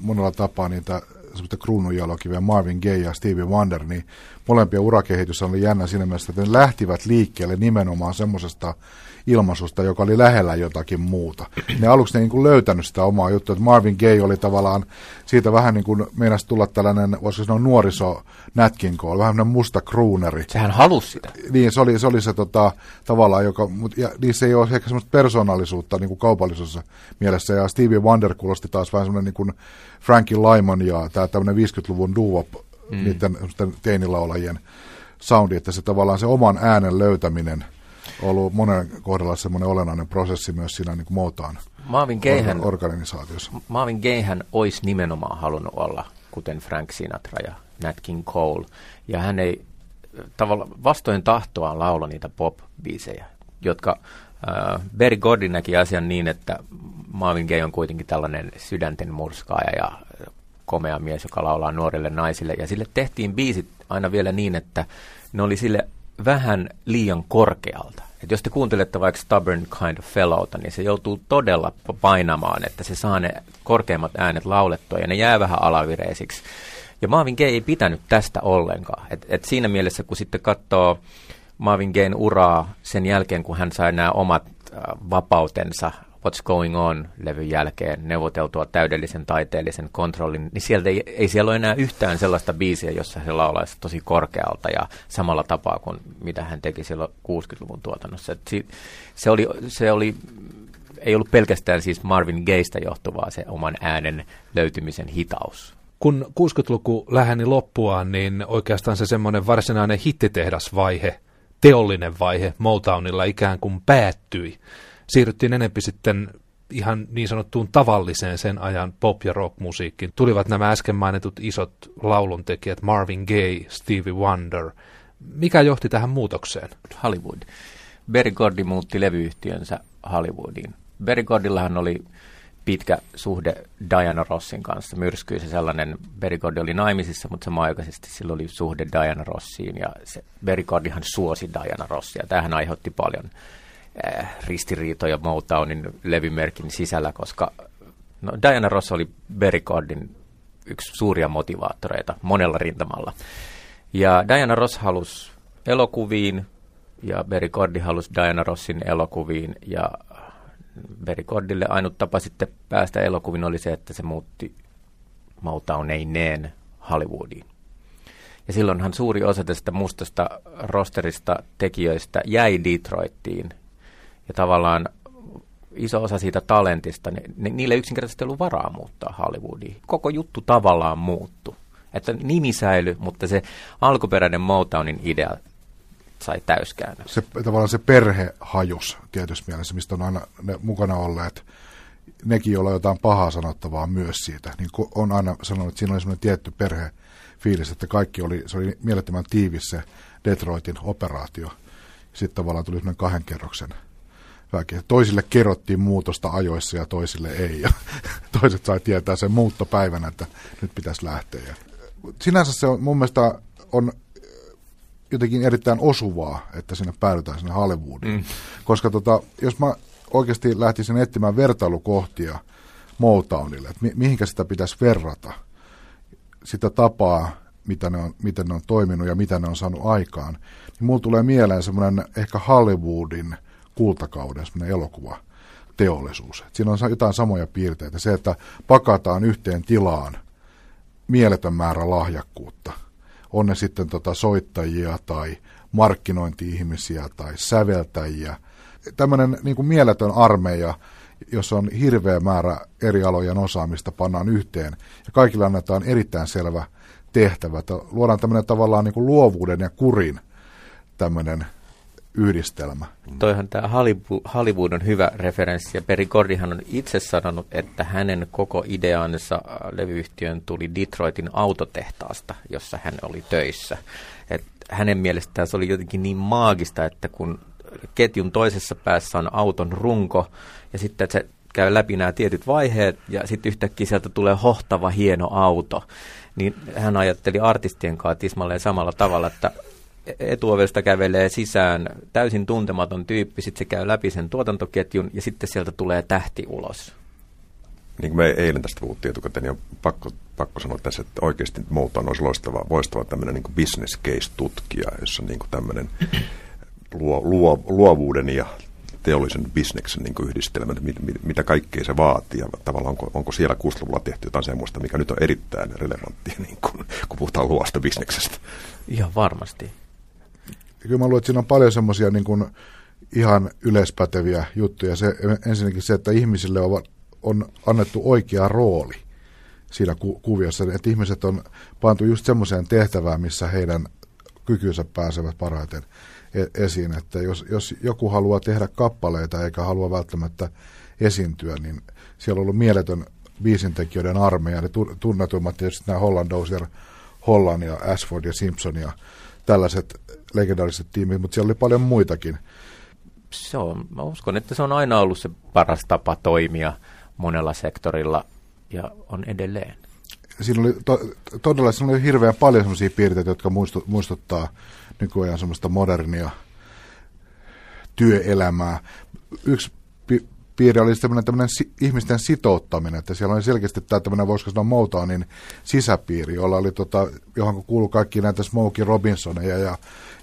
monella tapaa niitä semmoista kruununjalokiviä, Marvin Gaye ja Stevie Wonder, niin molempia urakehitys oli jännä siinä mielessä, että ne lähtivät liikkeelle nimenomaan semmoisesta ilmaisusta, joka oli lähellä jotakin muuta. Ne aluksi ne niin kuin löytänyt sitä omaa juttua, että Marvin Gaye oli tavallaan siitä vähän niin kuin meinasi tulla tällainen, voisiko sanoa nuoriso Cole, vähän musta kruuneri. Sehän halusi sitä. Niin, se oli se, oli se tota, tavallaan, joka, mutta ja, niissä ei ole ehkä semmoista persoonallisuutta niin kuin kaupallisessa mielessä, ja Stevie Wonder kuulosti taas vähän semmoinen niin kuin Frankie Lymon ja tämä tämmöinen 50-luvun duo mm. niiden teinilaulajien soundi, että se tavallaan se oman äänen löytäminen – ollut monen kohdalla semmoinen olennainen prosessi myös siinä niin kuin Motaan Marvin Gayhän, organisaatiossa. Marvin Gayhän olisi nimenomaan halunnut olla, kuten Frank Sinatra ja Nat King Cole. Ja hän ei tavallaan vastoin tahtoaan laulo niitä pop-biisejä, jotka äh, Berry Gordy näki asian niin, että Marvin Gaye on kuitenkin tällainen sydänten murskaaja ja komea mies, joka laulaa nuorille naisille. Ja sille tehtiin biisit aina vielä niin, että ne oli sille vähän liian korkealta. Et jos te kuuntelette vaikka Stubborn Kind of Fellowta, niin se joutuu todella painamaan, että se saa ne korkeimmat äänet laulettua ja ne jää vähän alavireisiksi. Ja Marvin Gaye ei pitänyt tästä ollenkaan. Et, et siinä mielessä, kun sitten katsoo Marvin Gayen uraa sen jälkeen, kun hän sai nämä omat äh, vapautensa What's Going On-levyn jälkeen neuvoteltua täydellisen taiteellisen kontrollin, niin sieltä ei, ei siellä ole enää yhtään sellaista biisiä, jossa se laulaisi tosi korkealta ja samalla tapaa kuin mitä hän teki silloin 60-luvun tuotannossa. Et si, se, oli, se oli, ei ollut pelkästään siis Marvin Gaystä johtuvaa se oman äänen löytymisen hitaus. Kun 60-luku läheni loppuaan, niin oikeastaan se semmoinen varsinainen hittitehdasvaihe, teollinen vaihe Motownilla ikään kuin päättyi siirryttiin enempi sitten ihan niin sanottuun tavalliseen sen ajan pop- ja rock-musiikkiin. Tulivat nämä äsken mainitut isot lauluntekijät Marvin Gaye, Stevie Wonder. Mikä johti tähän muutokseen? Hollywood. Berry Gordy muutti levyyhtiönsä Hollywoodiin. Berry Gordillahan oli pitkä suhde Diana Rossin kanssa. Myrskyisen sellainen, Berry Gordy oli naimisissa, mutta samaaikaisesti sillä oli suhde Diana Rossiin ja se Berry Gordyhan suosi Diana Rossia. Tämähän aiheutti paljon äh, ristiriitoja Motownin levymerkin sisällä, koska no, Diana Ross oli Berikordin yksi suuria motivaattoreita monella rintamalla. Ja Diana Ross halusi elokuviin ja Berikordi halusi Diana Rossin elokuviin ja Berikordille ainut tapa sitten päästä elokuviin oli se, että se muutti Motowneineen Hollywoodiin. Ja silloinhan suuri osa tästä mustasta rosterista tekijöistä jäi Detroittiin ja tavallaan iso osa siitä talentista, niin niille yksinkertaisesti ei ollut varaa muuttaa Hollywoodiin. Koko juttu tavallaan muuttu. Että nimi säilyi, mutta se alkuperäinen Motownin idea sai täyskäännön. Se, tavallaan se perhe hajus mielessä, mistä on aina ne mukana olleet. Nekin, joilla on jotain pahaa sanottavaa myös siitä, niin on aina sanonut, että siinä oli semmoinen tietty perhefiilis, että kaikki oli, se oli mielettömän tiivis se Detroitin operaatio. Sitten tavallaan tuli semmoinen kahden kerroksen väkeä. Toisille kerrottiin muutosta ajoissa ja toisille ei. Ja toiset sai tietää sen muuttopäivänä, että nyt pitäisi lähteä. Sinänsä se on mun mielestä on jotenkin erittäin osuvaa, että sinne päädytään sinne Hollywoodiin. Mm. Koska tota, jos mä oikeasti lähtisin etsimään vertailukohtia Motownille, että mi- mihinkä sitä pitäisi verrata, sitä tapaa, mitä ne on, miten ne on toiminut ja mitä ne on saanut aikaan, niin mulla tulee mieleen semmoinen ehkä Hollywoodin – kultakauden elokuva teollisuus. Siinä on jotain samoja piirteitä. Se, että pakataan yhteen tilaan mieletön määrä lahjakkuutta. On ne sitten tota soittajia tai markkinointi-ihmisiä tai säveltäjiä. Tämmöinen niin kuin mieletön armeija, jossa on hirveä määrä eri alojen osaamista, pannaan yhteen ja kaikille annetaan erittäin selvä tehtävä. Että luodaan tämmöinen tavallaan niin kuin luovuuden ja kurin tämmöinen yhdistelmä. Toihan tämä Hollywood on hyvä referenssi, ja Peri Gordihan on itse sanonut, että hänen koko ideansa äh, levyyhtiön tuli Detroitin autotehtaasta, jossa hän oli töissä. Et hänen mielestään se oli jotenkin niin maagista, että kun ketjun toisessa päässä on auton runko, ja sitten se käy läpi nämä tietyt vaiheet, ja sitten yhtäkkiä sieltä tulee hohtava hieno auto, niin hän ajatteli artistien kanssa tismalleen samalla tavalla, että etuovesta kävelee sisään täysin tuntematon tyyppi, sitten se käy läpi sen tuotantoketjun ja sitten sieltä tulee tähti ulos. Niin kuin me eilen tästä puhuttiin etukäteen, niin on pakko, pakko sanoa tässä, että oikeasti Motown olisi loistava, loistava tämmöinen niin business case-tutkija, jossa niin kuin tämmöinen luo, luo, luovuuden ja teollisen bisneksen niin yhdistelmä, mit, mit, mitä kaikkea se vaatii ja tavallaan onko, onko siellä 60-luvulla tehty jotain semmoista, mikä nyt on erittäin relevanttia, niin kuin, kun puhutaan luosta bisneksestä. Ihan varmasti. Kyllä mä luulen, että siinä on paljon semmoisia niin kuin ihan yleispäteviä juttuja. Se, ensinnäkin se, että ihmisille on, on annettu oikea rooli siinä ku, kuviossa, että ihmiset on pantu just semmoiseen tehtävään, missä heidän kykynsä pääsevät parhaiten E- esiin, että jos, jos joku haluaa tehdä kappaleita eikä halua välttämättä esiintyä, niin siellä on ollut mieletön biisintekijöiden armeija, ne tunnetuimmat tietysti nämä Holland Dozier, Holland ja Ashford ja Simpson ja tällaiset legendaariset tiimit, mutta siellä oli paljon muitakin. Se on, mä uskon, että se on aina ollut se paras tapa toimia monella sektorilla ja on edelleen. Siinä oli to, todella siinä oli hirveän paljon sellaisia piirteitä, jotka muistuttaa nykyajan semmoista modernia työelämää. Yksi pi- piirre oli tämmöinen, tämmöinen si- ihmisten sitouttaminen, että siellä oli selkeästi tämä tämmöinen, voisiko sanoa Motownin sisäpiiri, jolla oli, tota, johon kuului kaikki näitä Smokey Robinsoneja ja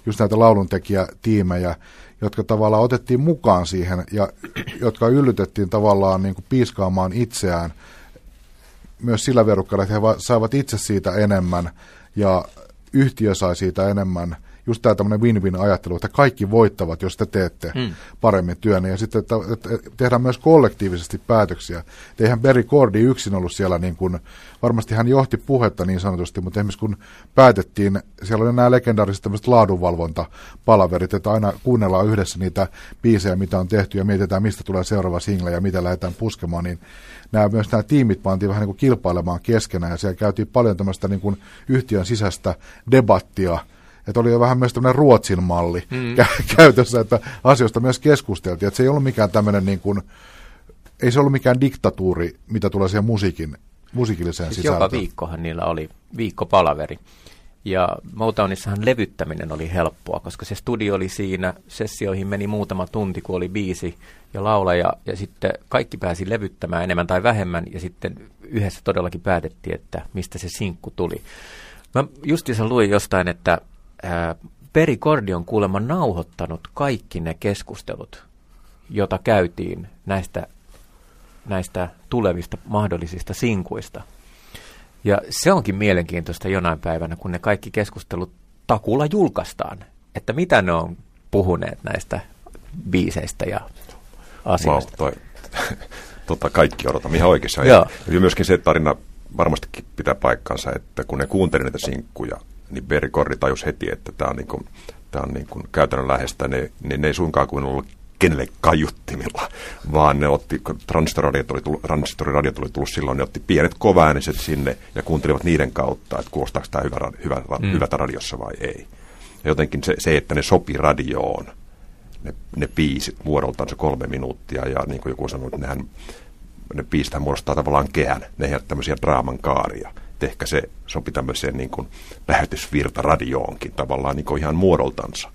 just näitä lauluntekijätiimejä, jotka tavallaan otettiin mukaan siihen ja jotka yllytettiin tavallaan niin kuin piiskaamaan itseään myös sillä verukkaalla, että he saivat itse siitä enemmän ja yhtiö sai siitä enemmän – just tämä tämmöinen win-win-ajattelu, että kaikki voittavat, jos te teette mm. paremmin työn. Ja sitten, että, että tehdään myös kollektiivisesti päätöksiä. Et eihän Berry Cordy yksin ollut siellä, niin kuin, varmasti hän johti puhetta niin sanotusti, mutta esimerkiksi kun päätettiin, siellä oli nämä legendaariset tämmöiset laadunvalvontapalaverit, että aina kuunnellaan yhdessä niitä biisejä, mitä on tehty, ja mietitään, mistä tulee seuraava single ja mitä lähdetään puskemaan, niin nämä, myös nämä tiimit pantiin vähän niin kuin kilpailemaan keskenään, ja siellä käytiin paljon tämmöistä niin kuin yhtiön sisäistä debattia, että oli jo vähän myös tämmöinen Ruotsin malli mm. käytössä, että asioista myös keskusteltiin. Että se ei ollut mikään tämmöinen niin kuin, ei se ollut mikään diktatuuri, mitä tulee siihen musiikin, musiikilliseen siis sisältöön. Joka viikkohan niillä oli viikkopalaveri. Ja Motownissahan levyttäminen oli helppoa, koska se studio oli siinä, sessioihin meni muutama tunti, kun oli biisi ja laulaja, ja sitten kaikki pääsi levyttämään enemmän tai vähemmän, ja sitten yhdessä todellakin päätettiin, että mistä se sinkku tuli. Mä justiinsa luin jostain, että Peri Kordi on kuulemma nauhoittanut kaikki ne keskustelut, jota käytiin näistä, näistä tulevista mahdollisista sinkuista. Ja se onkin mielenkiintoista jonain päivänä, kun ne kaikki keskustelut takulla julkaistaan, että mitä ne on puhuneet näistä biiseistä ja asioista. Wow, toi, tota kaikki odotamme ihan oikeassa. Ja, ja myöskin se tarina varmastikin pitää paikkansa, että kun ne kuuntelivat näitä sinkkuja, niin Berry Korri tajus heti, että tämä on, niin kuin, tämä on niin kuin käytännönläheistä, ne, niin ne ei suinkaan kuin ollut kenelle kajuttimilla, vaan ne otti, kun transistoriradio oli tullut, transistoriradio oli tullut silloin, ne otti pienet kovaääniset sinne ja kuuntelivat niiden kautta, että kuulostaako tämä hyvä, hyvä, mm. hyvätä radiossa vai ei. Ja jotenkin se, se, että ne sopi radioon, ne, ne biisit muodoltaan se kolme minuuttia, ja niin kuin joku sanoi, että nehän, ne biisit muodostaa tavallaan kehän, ne ei ole tämmöisiä draaman kaaria että ehkä se sopi tämmöiseen niin kuin lähetysvirta radioonkin tavallaan niin kuin ihan muodoltansa.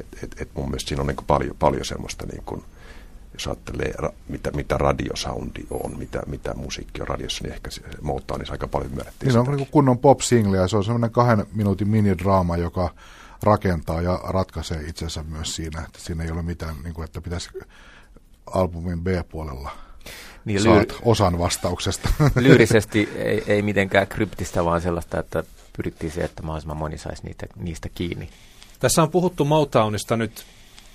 Et, et, et mun mielestä siinä on niin kuin paljon, paljon semmoista, niin kuin, jos ajattelee, mitä, mitä radiosoundi on, mitä, mitä musiikki on radiossa, niin ehkä se muuttaa niin aika paljon ymmärrettiin. Niin on niin kunnon pop-single ja se on semmoinen kahden minuutin minidraama, joka rakentaa ja ratkaisee itsensä myös siinä, että siinä ei ole mitään, niin kuin, että pitäisi albumin B-puolella niin, saat lyy- osan vastauksesta. Lyyrisesti ei, ei mitenkään kryptistä, vaan sellaista, että pyrittiin se, että mahdollisimman moni saisi niitä, niistä kiinni. Tässä on puhuttu Motownista nyt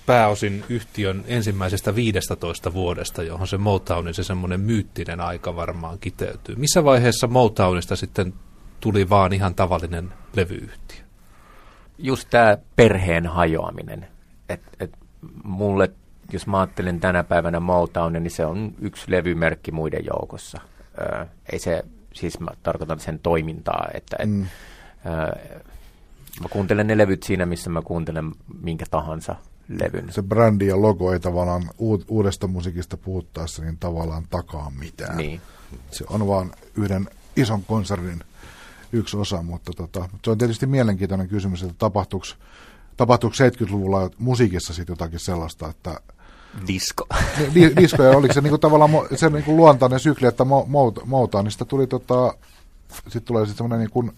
pääosin yhtiön ensimmäisestä 15 vuodesta, johon se Motownin se semmoinen myyttinen aika varmaan kiteytyy. Missä vaiheessa Motownista sitten tuli vaan ihan tavallinen levyyhtiö? Just tämä perheen hajoaminen. Et, et mulle jos mä ajattelen tänä päivänä Motown, niin se on yksi levymerkki muiden joukossa. Ö, ei se, siis mä tarkoitan sen toimintaa, että et, mm. ö, mä kuuntelen ne levyt siinä, missä mä kuuntelen minkä tahansa levyn. Se brändi ja logo ei tavallaan uudesta musiikista puhuttaessa niin tavallaan takaa mitään. Niin. Se on vaan yhden ison konsernin yksi osa, mutta tota, se on tietysti mielenkiintoinen kysymys, että tapahtuuko tapahtuiko 70-luvulla musiikissa sitten jotakin sellaista, että Disco. Di, disco, ja oliko se niinku tavallaan se niinku luontainen sykli, että mo, moutaan, niin sitten tuli tota, sitten tulee sitten semmoinen niin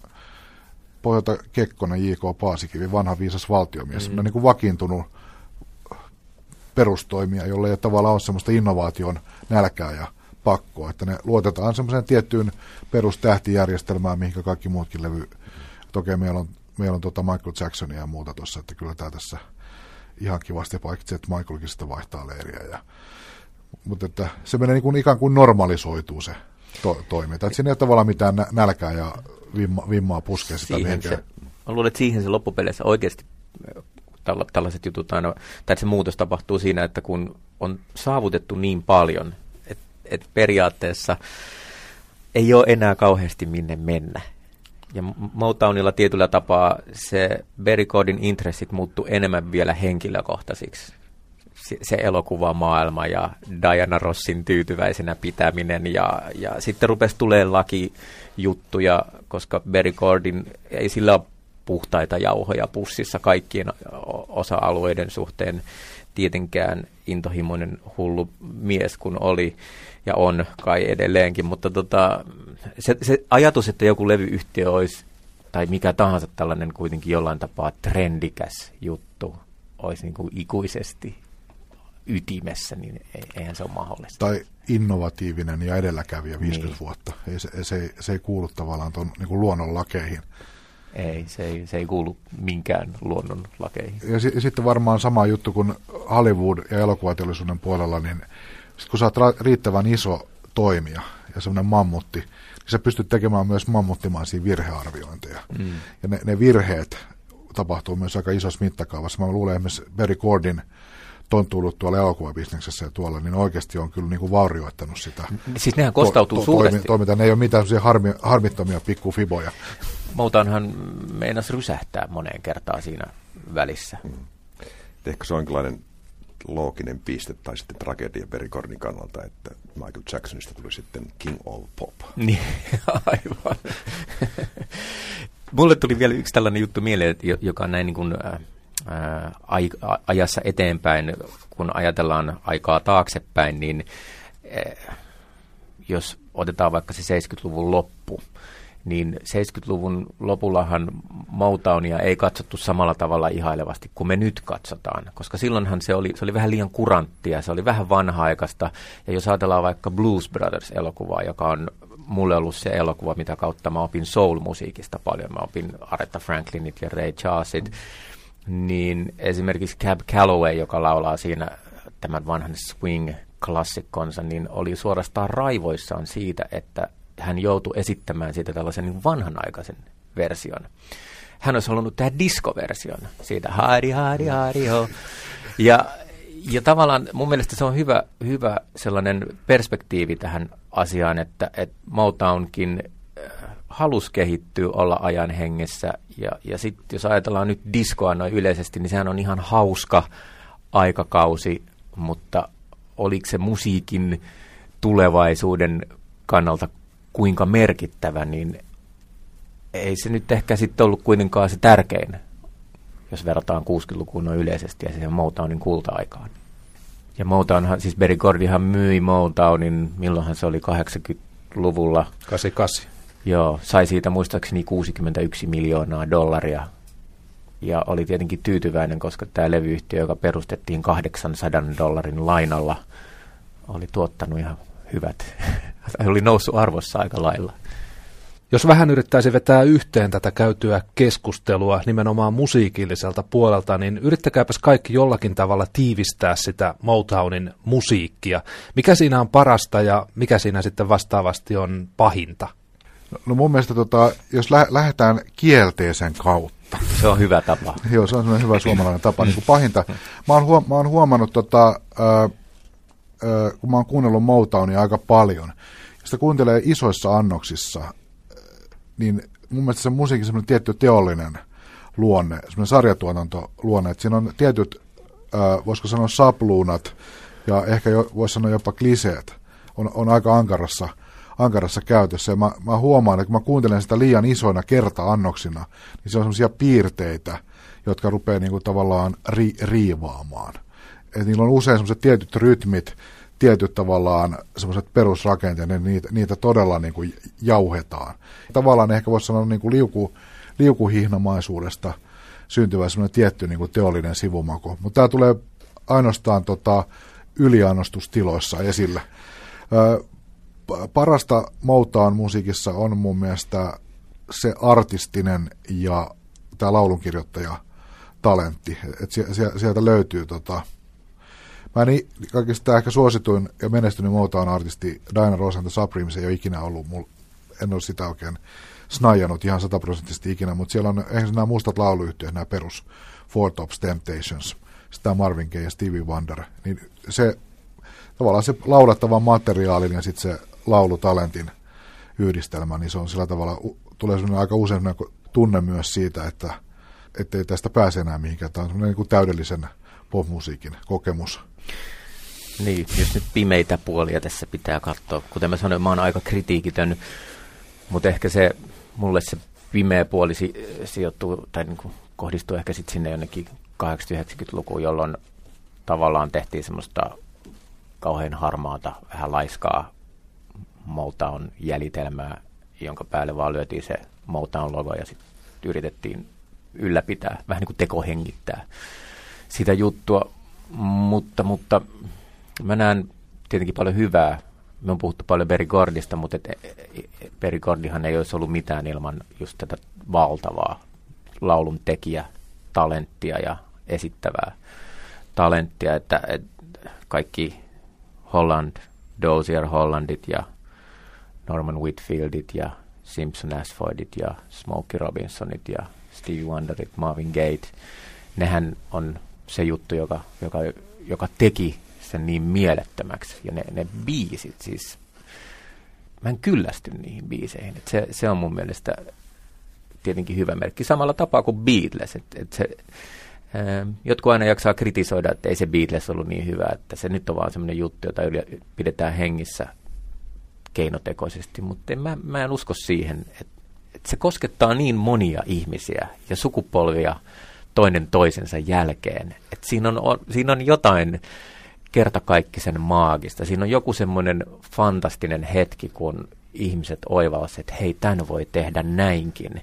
pohjalta Kekkonen, J.K. Paasikivi, vanha viisas valtiomies, mm. niin kuin vakiintunut perustoimija, jolle ei tavallaan ole semmoista innovaation nälkää ja pakkoa, että ne luotetaan semmoiseen tiettyyn perustähtijärjestelmään, mihinkä kaikki muutkin levy. Toki meillä on, meillä on tota Michael Jacksonia ja muuta tuossa, että kyllä tämä tässä ihan kivasti, paitsi että Michaelkin sitä vaihtaa leiriä. Ja, mutta että se menee niin kuin ikään kuin normalisoituu se to, toiminta. Että siinä ei ole tavallaan mitään nälkää ja vimma, vimmaa puskea sitä siihen se, Mä luulen, että siihen se loppupeleissä oikeasti tällaiset jutut aina, tai se muutos tapahtuu siinä, että kun on saavutettu niin paljon, että et periaatteessa ei ole enää kauheasti minne mennä. Ja Motownilla tietyllä tapaa se Berikordin intressit muuttuu enemmän vielä henkilökohtaisiksi. Se, se elokuvamaailma ja Diana Rossin tyytyväisenä pitäminen ja, ja sitten rupesi tulee lakijuttuja, koska Berikordin ei sillä ole puhtaita jauhoja pussissa kaikkien osa-alueiden suhteen tietenkään intohimoinen hullu mies kun oli ja on kai edelleenkin, mutta tota, se, se ajatus, että joku levyyhtiö olisi tai mikä tahansa tällainen kuitenkin jollain tapaa trendikäs juttu olisi niin kuin ikuisesti ytimessä, niin eihän se ole mahdollista. Tai innovatiivinen ja edelläkävijä 50 niin. vuotta. Ei, se, se, se ei kuulu tavallaan tuon niin luonnon lakeihin. Ei se, ei, se ei kuulu minkään luonnon lakeihin. Ja, s- ja sitten varmaan sama juttu kuin Hollywood ja elokuvateollisuuden puolella, niin sit kun sä oot ra- riittävän iso toimija ja semmoinen mammutti, niin sä pystyt tekemään myös mammuttimaisia virhearviointeja. Mm. Ja ne, ne virheet tapahtuu myös aika isossa mittakaavassa. Mä luulen esimerkiksi Barry Gordon tonttuillut tuolla elokuvabisneksessä ja tuolla, niin oikeasti on kyllä niin kuin vaurioittanut sitä. Siis nehän kostautuu to, to, suuresti. Toiminta. Ne ei ole mitään harmi, harmittomia pikkufiboja. Moutaanhan meinasi rysähtää moneen kertaan siinä välissä. Mm. Ehkä se on jonkinlainen looginen piste tai sitten tragedia Berikordin kannalta, että Michael Jacksonista tuli sitten King of Pop. Niin, aivan. Mulle tuli vielä yksi tällainen juttu mieleen, joka on näin niin kuin, äh, äh ajassa eteenpäin, kun ajatellaan aikaa taaksepäin, niin äh, jos otetaan vaikka se 70-luvun loppu, niin 70-luvun lopullahan Motownia ei katsottu samalla tavalla ihailevasti kuin me nyt katsotaan, koska silloinhan se oli, se oli vähän liian kuranttia, se oli vähän vanha-aikaista, ja jos ajatellaan vaikka Blues Brothers-elokuvaa, joka on mulle ollut se elokuva, mitä kautta mä opin soul-musiikista paljon, mä opin Aretha Franklinit ja Ray Charlesit, niin esimerkiksi Cab Calloway, joka laulaa siinä tämän vanhan swing-klassikkonsa, niin oli suorastaan raivoissaan siitä, että hän joutui esittämään siitä tällaisen niin vanhanaikaisen version. Hän olisi halunnut tehdä diskoversion siitä haari, haari, haari, ho. Ja, ja tavallaan mun mielestä se on hyvä, hyvä sellainen perspektiivi tähän asiaan, että, että Motownkin äh, halus kehittyä, olla ajan hengessä. Ja, ja sitten jos ajatellaan nyt diskoa noin yleisesti, niin sehän on ihan hauska aikakausi, mutta oliko se musiikin tulevaisuuden kannalta kuinka merkittävä, niin ei se nyt ehkä sitten ollut kuitenkaan se tärkein, jos verrataan 60-lukuun noin yleisesti ja siihen Motownin kulta-aikaan. Ja Motownhan, siis Berry Gordyhan myi Motownin, milloinhan se oli 80-luvulla. 88. Joo, sai siitä muistaakseni 61 miljoonaa dollaria. Ja oli tietenkin tyytyväinen, koska tämä levyyhtiö, joka perustettiin 800 dollarin lainalla, oli tuottanut ihan hyvät, oli noussut arvossa aika lailla. Jos vähän yrittäisi vetää yhteen tätä käytyä keskustelua nimenomaan musiikilliselta puolelta, niin yrittäkääpäs kaikki jollakin tavalla tiivistää sitä Motownin musiikkia. Mikä siinä on parasta ja mikä siinä sitten vastaavasti on pahinta? No, no mun mielestä tota, jos lä- lähdetään kielteisen kautta. Se on hyvä tapa. Joo, se on hyvä suomalainen tapa. niin kuin pahinta. Mä oon, huom- mä oon huomannut tota, äh, kun mä oon kuunnellut Motownia aika paljon, ja sitä kuuntelee isoissa annoksissa, niin mun mielestä se musiikin semmoinen tietty teollinen luonne, semmoinen sarjatuotantoluonne, että siinä on tietyt, voisiko sanoa sapluunat, ja ehkä jo, voisi sanoa jopa kliseet, on, on aika ankarassa, ankarassa käytössä. Ja mä, mä huomaan, että kun mä kuuntelen sitä liian isoina kerta-annoksina, niin se on semmoisia piirteitä, jotka rupeaa niin kuin tavallaan ri, riivaamaan. Et niillä on usein sellaiset tietyt rytmit, tietyt tavallaan semmoiset perusrakenteet, niin niitä, niitä todella niin kuin jauhetaan. Tavallaan ehkä voisi sanoa niin kuin liuku, liukuhihnamaisuudesta syntyvä semmoinen tietty niin kuin teollinen sivumaku. Mutta tämä tulee ainoastaan tota, yliannostustiloissa esille. Ö, parasta Motown musiikissa on mun mielestä se artistinen ja tämä laulunkirjoittaja talentti. Et sieltä löytyy tota, Mä niin kaikista ehkä suosituin ja menestynyt Motown-artisti Diana Ross and the Supremes ei ole ikinä ollut, mul, en ole sitä oikein snajannut ihan sataprosenttisesti ikinä, mutta siellä on eihän nämä mustat lauluyhtiöt, nämä perus Four Tops Temptations, sitä Marvin Gaye ja Stevie Wonder, niin se tavallaan se laulettavan materiaalin ja sitten se laulutalentin yhdistelmä, niin se on sillä tavalla, tulee aika usein tunne myös siitä, että ettei tästä pääse enää mihinkään. Tämä on niin täydellisen popmusiikin kokemus. Niin, jos nyt pimeitä puolia tässä pitää katsoa. Kuten mä sanoin, mä oon aika kritiikitön, mutta ehkä se, mulle se pimeä puoli si- sijoittuu, tai niin kuin kohdistuu ehkä sitten sinne jonnekin 80-90-lukuun, jolloin tavallaan tehtiin semmoista kauhean harmaata, vähän laiskaa Motown jäljitelmää, jonka päälle vaan lyötiin se Motown-logo ja sitten yritettiin ylläpitää, vähän niin kuin tekohengittää sitä juttua. Mutta, mutta mä näen tietenkin paljon hyvää. Me on puhuttu paljon Berigordista, mutta et, Berigordihan ei olisi ollut mitään ilman just tätä valtavaa laulun tekijä talenttia ja esittävää talenttia, että, että kaikki Holland, Dozier Hollandit ja Norman Whitfieldit ja Simpson Asfordit ja Smokey Robinsonit ja Stevie Wonderit, Marvin Gaye, nehän on se juttu, joka, joka, joka teki sen niin mielettömäksi. Ja ne, ne biisit siis, mä en kyllästy niihin biiseihin. Et se, se on mun mielestä tietenkin hyvä merkki. Samalla tapaa kuin Beatles. Et, et se, ää, jotkut aina jaksaa kritisoida, että ei se Beatles ollut niin hyvä, että se nyt on vaan semmoinen juttu, jota pidetään hengissä keinotekoisesti, mutta en, mä, mä en usko siihen, että, että se koskettaa niin monia ihmisiä ja sukupolvia toinen toisensa jälkeen. että siinä, on, siinä on jotain kertakaikkisen maagista. Siinä on joku semmoinen fantastinen hetki, kun ihmiset oivalsivat, että hei, tämän voi tehdä näinkin.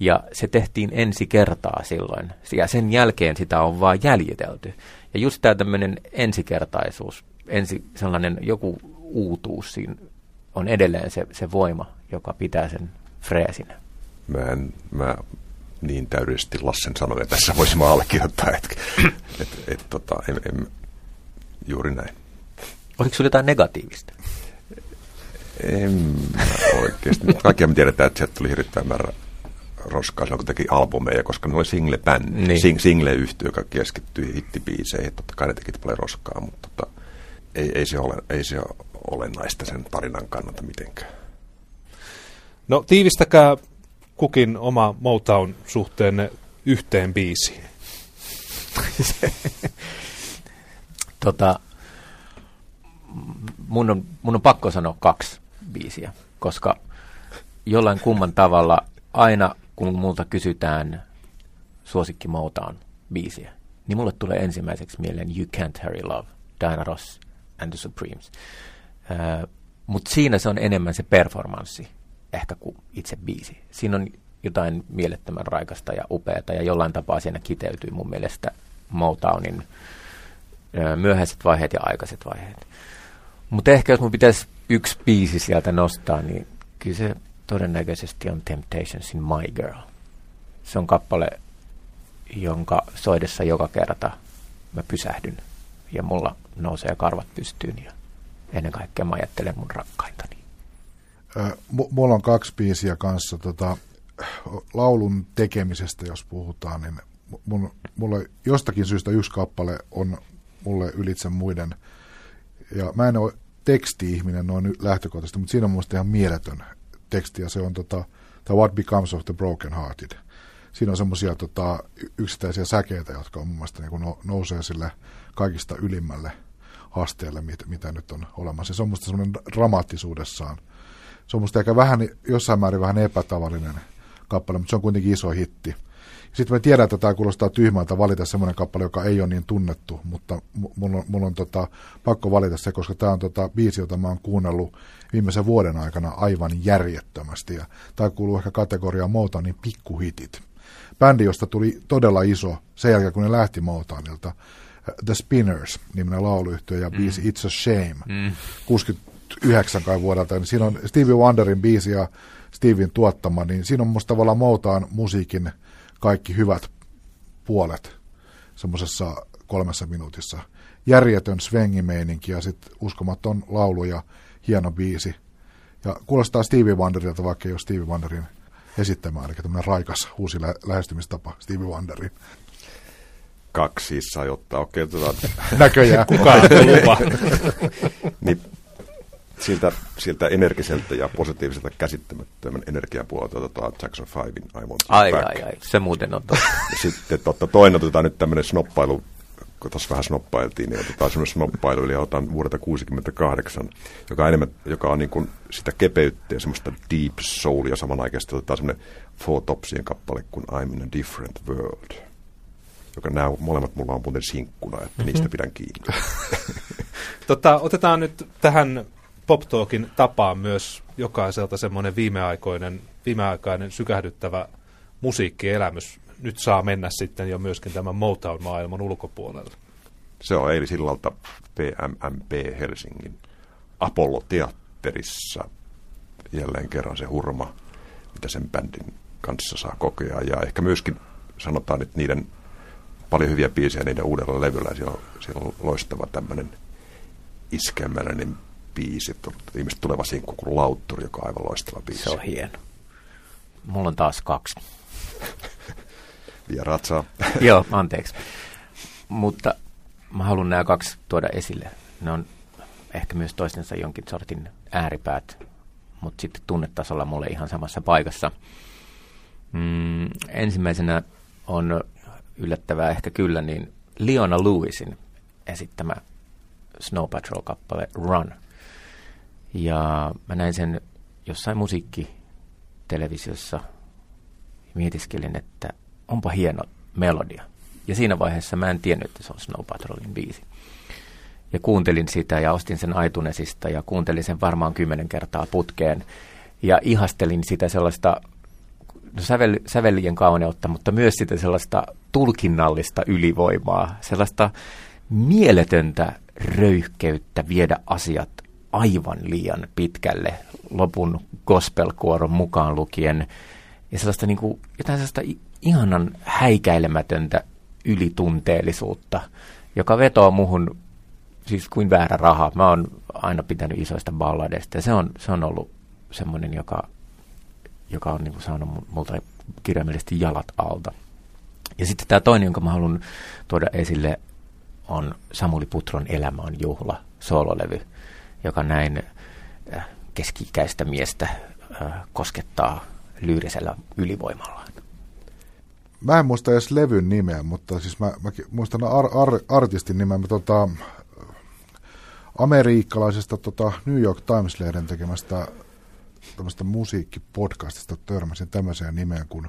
Ja se tehtiin ensi kertaa silloin. Ja sen jälkeen sitä on vaan jäljitelty. Ja just tämä tämmöinen ensikertaisuus, ensi, sellainen joku uutuus siinä on edelleen se, se voima, joka pitää sen freesinä. Mä, en, mä niin täydellisesti Lassen sanoja tässä voisi allekirjoittaa, että et, et, tota, en, en, juuri näin. Oliko sinulla jotain negatiivista? En oikeasti. Kaikkia me tiedetään, että sieltä tuli hirvittävän määrä roskaa silloin, kun teki albumeja, koska ne oli single-bändi, niin. sing, single-yhtiö, joka keskittyi hittibiiseihin. Totta kai ne teki paljon roskaa, mutta tota, ei, ei, se ole, ei se ole olennaista sen tarinan kannalta mitenkään. No tiivistäkää kukin oma Motown-suhteenne yhteen biisiin. tota, mun, on, mun on pakko sanoa kaksi biisiä, koska jollain kumman tavalla aina kun multa kysytään suosikki Motown biisiä, niin mulle tulee ensimmäiseksi mieleen You Can't Hurry Love, Diana Ross and the Supremes. Uh, Mutta siinä se on enemmän se performanssi ehkä kuin itse biisi. Siinä on jotain mielettömän raikasta ja upeata ja jollain tapaa siinä kiteytyy mun mielestä Motownin myöhäiset vaiheet ja aikaiset vaiheet. Mutta ehkä jos mun pitäisi yksi biisi sieltä nostaa, niin kyllä se todennäköisesti on Temptationsin My Girl. Se on kappale, jonka soidessa joka kerta mä pysähdyn ja mulla nousee karvat pystyyn ja ennen kaikkea mä ajattelen mun rakkaintani. M- mulla on kaksi biisiä kanssa. Tota, laulun tekemisestä, jos puhutaan, niin mun, mulle jostakin syystä yksi kappale on mulle ylitse muiden. Ja mä en ole teksti-ihminen noin lähtökohtaisesti, mutta siinä on mun ihan mieletön teksti, ja se on tota, What Becomes of the Broken Hearted. Siinä on semmoisia tota, yksittäisiä säkeitä, jotka on mun mielestä niin no, nousee sille kaikista ylimmälle asteelle, mitä, mitä nyt on olemassa. Se on musta semmoinen dramaattisuudessaan. Se on musta ehkä vähän, jossain määrin vähän epätavallinen kappale, mutta se on kuitenkin iso hitti. Sitten mä tiedän, että tämä kuulostaa tyhmältä valita semmoinen kappale, joka ei ole niin tunnettu, mutta mulla on, mulla on tota, pakko valita se, koska tämä on tota, biisi, jota mä oon kuunnellut viimeisen vuoden aikana aivan järjettömästi. Ja tämä kuuluu ehkä kategoriaan Motownin pikkuhitit. Bändi, josta tuli todella iso sen jälkeen, kun ne lähti Motownilta. The Spinners, niminen lauluyhtiö ja biisi mm. It's a Shame, mm. 69 kai vuodelta. Niin siinä on Stevie Wonderin biisi ja Stevien tuottama, niin siinä on musta tavallaan Motown musiikin kaikki hyvät puolet semmoisessa kolmessa minuutissa. Järjetön svengimeininki ja sitten uskomaton laulu ja hieno biisi. Ja kuulostaa Stevie Wonderilta, vaikka ei ole Stevie Wonderin esittämään, eli tämmöinen raikas uusi lä- lähestymistapa Stevie Wonderin. Kaksi sai ottaa, okei, okay, tota... Näköjään. Kukaan ei lupa. niin, siltä, siltä energiseltä ja positiiviselta käsittämättömän energiapuolelta otetaan Jackson 5in I Want ai, Back. Ai, ai, se muuten on totta. Ja sitten totta, toinen otetaan nyt tämmöinen snoppailu, kun tuossa vähän snoppailtiin, niin otetaan semmoinen snoppailu, eli otetaan vuodelta 68, joka on, enemmän, joka on niin kuin sitä kepeyttä ja semmoista deep soulia samanaikaisesti otetaan semmoinen Four Topsien kappale kuin I'm in a different world joka nämä molemmat mulla on muuten sinkkuna, että mm-hmm. niistä pidän kiinni. tota, otetaan nyt tähän Pop Talkin tapaan myös jokaiselta semmoinen viimeaikoinen, viimeaikainen sykähdyttävä musiikkielämys nyt saa mennä sitten jo myöskin tämän Motown-maailman ulkopuolelle. Se on eilisillalta PMMP Helsingin Apollo-teatterissa jälleen kerran se hurma, mitä sen bändin kanssa saa kokea. Ja ehkä myöskin sanotaan, että niiden paljon hyviä biisejä niiden uudella levyllä. Siellä on, siellä on loistava tämmöinen iskelmällinen biisi, ihmiset tuleva sinkku kuin Lautturi, joka on aivan loistava biisi. Se on hieno. Mulla on taas kaksi. Vieraat saa. Joo, anteeksi. Mutta mä haluan nämä kaksi tuoda esille. Ne on ehkä myös toistensa jonkin sortin ääripäät, mutta sitten tunnetasolla mulle ihan samassa paikassa. Mm, ensimmäisenä on yllättävää ehkä kyllä, niin Leona Lewisin esittämä Snow Patrol-kappale Run. Ja mä näin sen jossain musiikkitelevisiossa ja mietiskelin, että onpa hieno melodia. Ja siinä vaiheessa mä en tiennyt, että se on Snow Patrolin biisi. Ja kuuntelin sitä ja ostin sen Aitunesista ja kuuntelin sen varmaan kymmenen kertaa putkeen. Ja ihastelin sitä sellaista no sävel, sävelien kauneutta, mutta myös sitä sellaista tulkinnallista ylivoimaa, sellaista mieletöntä röyhkeyttä viedä asiat aivan liian pitkälle lopun gospelkuoron mukaan lukien ja sellaista niin kuin, jotain sellaista ihanan häikäilemätöntä ylitunteellisuutta, joka vetoo muhun siis kuin väärä raha. Mä oon aina pitänyt isoista balladeista ja se on, se on ollut semmoinen, joka, joka on niin kuin saanut multa kirjaimellisesti jalat alta. Ja sitten tämä toinen, jonka mä haluan tuoda esille, on Samuli Putron Elämä on juhla, soololevy, joka näin äh, keski-ikäistä miestä äh, koskettaa lyyrisellä ylivoimalla. Mä en muista edes levyn nimeä, mutta siis mä, mä muistan ar, ar, artistin nimen. Tota, amerikkalaisesta tota, New York Times-lehden tekemästä tämmöistä musiikkipodcastista törmäsin tämmöiseen nimeen kuin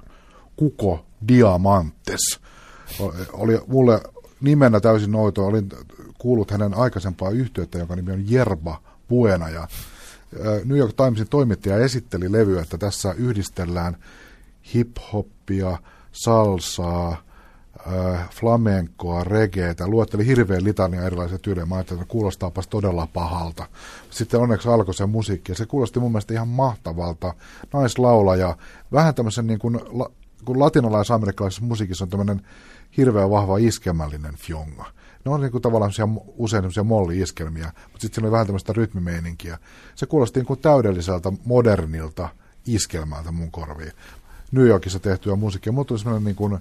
Kuko Diamantes. Oli mulle nimenä täysin noito. Olin kuullut hänen aikaisempaa yhteyttä, jonka nimi on Jerba Buena. Ja New York Timesin toimittaja esitteli levyä, että tässä yhdistellään hip-hoppia, salsaa, flamenkoa, regeetä, luetteli hirveän litania erilaisia tyylejä. Mä ajattelin, että kuulostaapas todella pahalta. Sitten onneksi alkoi se musiikki, ja se kuulosti mun mielestä ihan mahtavalta. Naislaulaja, vähän tämmöisen niin kuin, kun latinalais-amerikkalaisessa musiikissa on tämmöinen hirveän vahva iskelmällinen fjonga. Ne on niin kuin tavallaan usein semmoisia molli-iskelmiä, mutta sitten siinä oli vähän tämmöistä rytmimeininkiä. Se kuulosti niin kuin täydelliseltä, modernilta iskelmältä mun korviin. New Yorkissa tehtyä musiikkia. Mutta tuli semmoinen niin kuin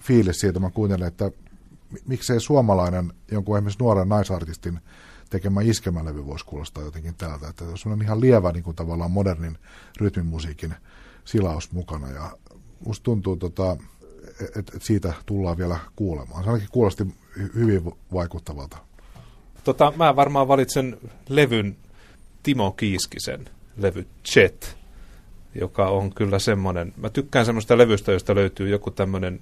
fiilis siitä, mä kuuntelen, että miksei suomalainen jonkun esimerkiksi nuoren naisartistin tekemä iskelmälevy voisi kuulostaa jotenkin täältä. Että se on ihan lievä niin kuin tavallaan modernin rytmimusiikin silaus mukana. Ja musta tuntuu, tota, että et siitä tullaan vielä kuulemaan. Se ainakin kuulosti hyvin vaikuttavalta. Tota, mä varmaan valitsen levyn Timo Kiiskisen levy Chet. joka on kyllä semmoinen, mä tykkään semmoista levystä, josta löytyy joku tämmöinen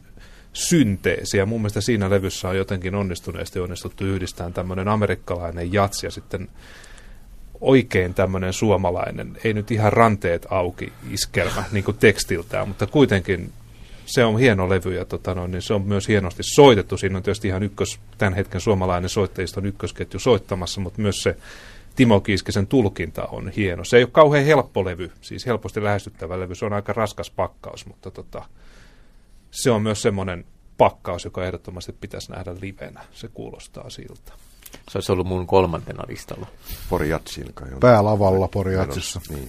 synteesi, ja mun mielestä siinä levyssä on jotenkin onnistuneesti onnistuttu yhdistämään tämmöinen amerikkalainen jats ja sitten oikein tämmöinen suomalainen, ei nyt ihan ranteet auki iskelmä niin kuin tekstiltään, mutta kuitenkin se on hieno levy ja tota no, niin se on myös hienosti soitettu. Siinä on tietysti ihan ykkös, tämän hetken suomalainen soittajista ykkösketju soittamassa, mutta myös se Timo Kiiskisen tulkinta on hieno. Se ei ole kauhean helppo levy, siis helposti lähestyttävä levy. Se on aika raskas pakkaus, mutta tota, se on myös semmoinen pakkaus, joka ehdottomasti pitäisi nähdä livenä. Se kuulostaa siltä. Se olisi ollut mun kolmantena listalla. Pori Jatsilka. Päälavalla Pori Jatsissa. Niin.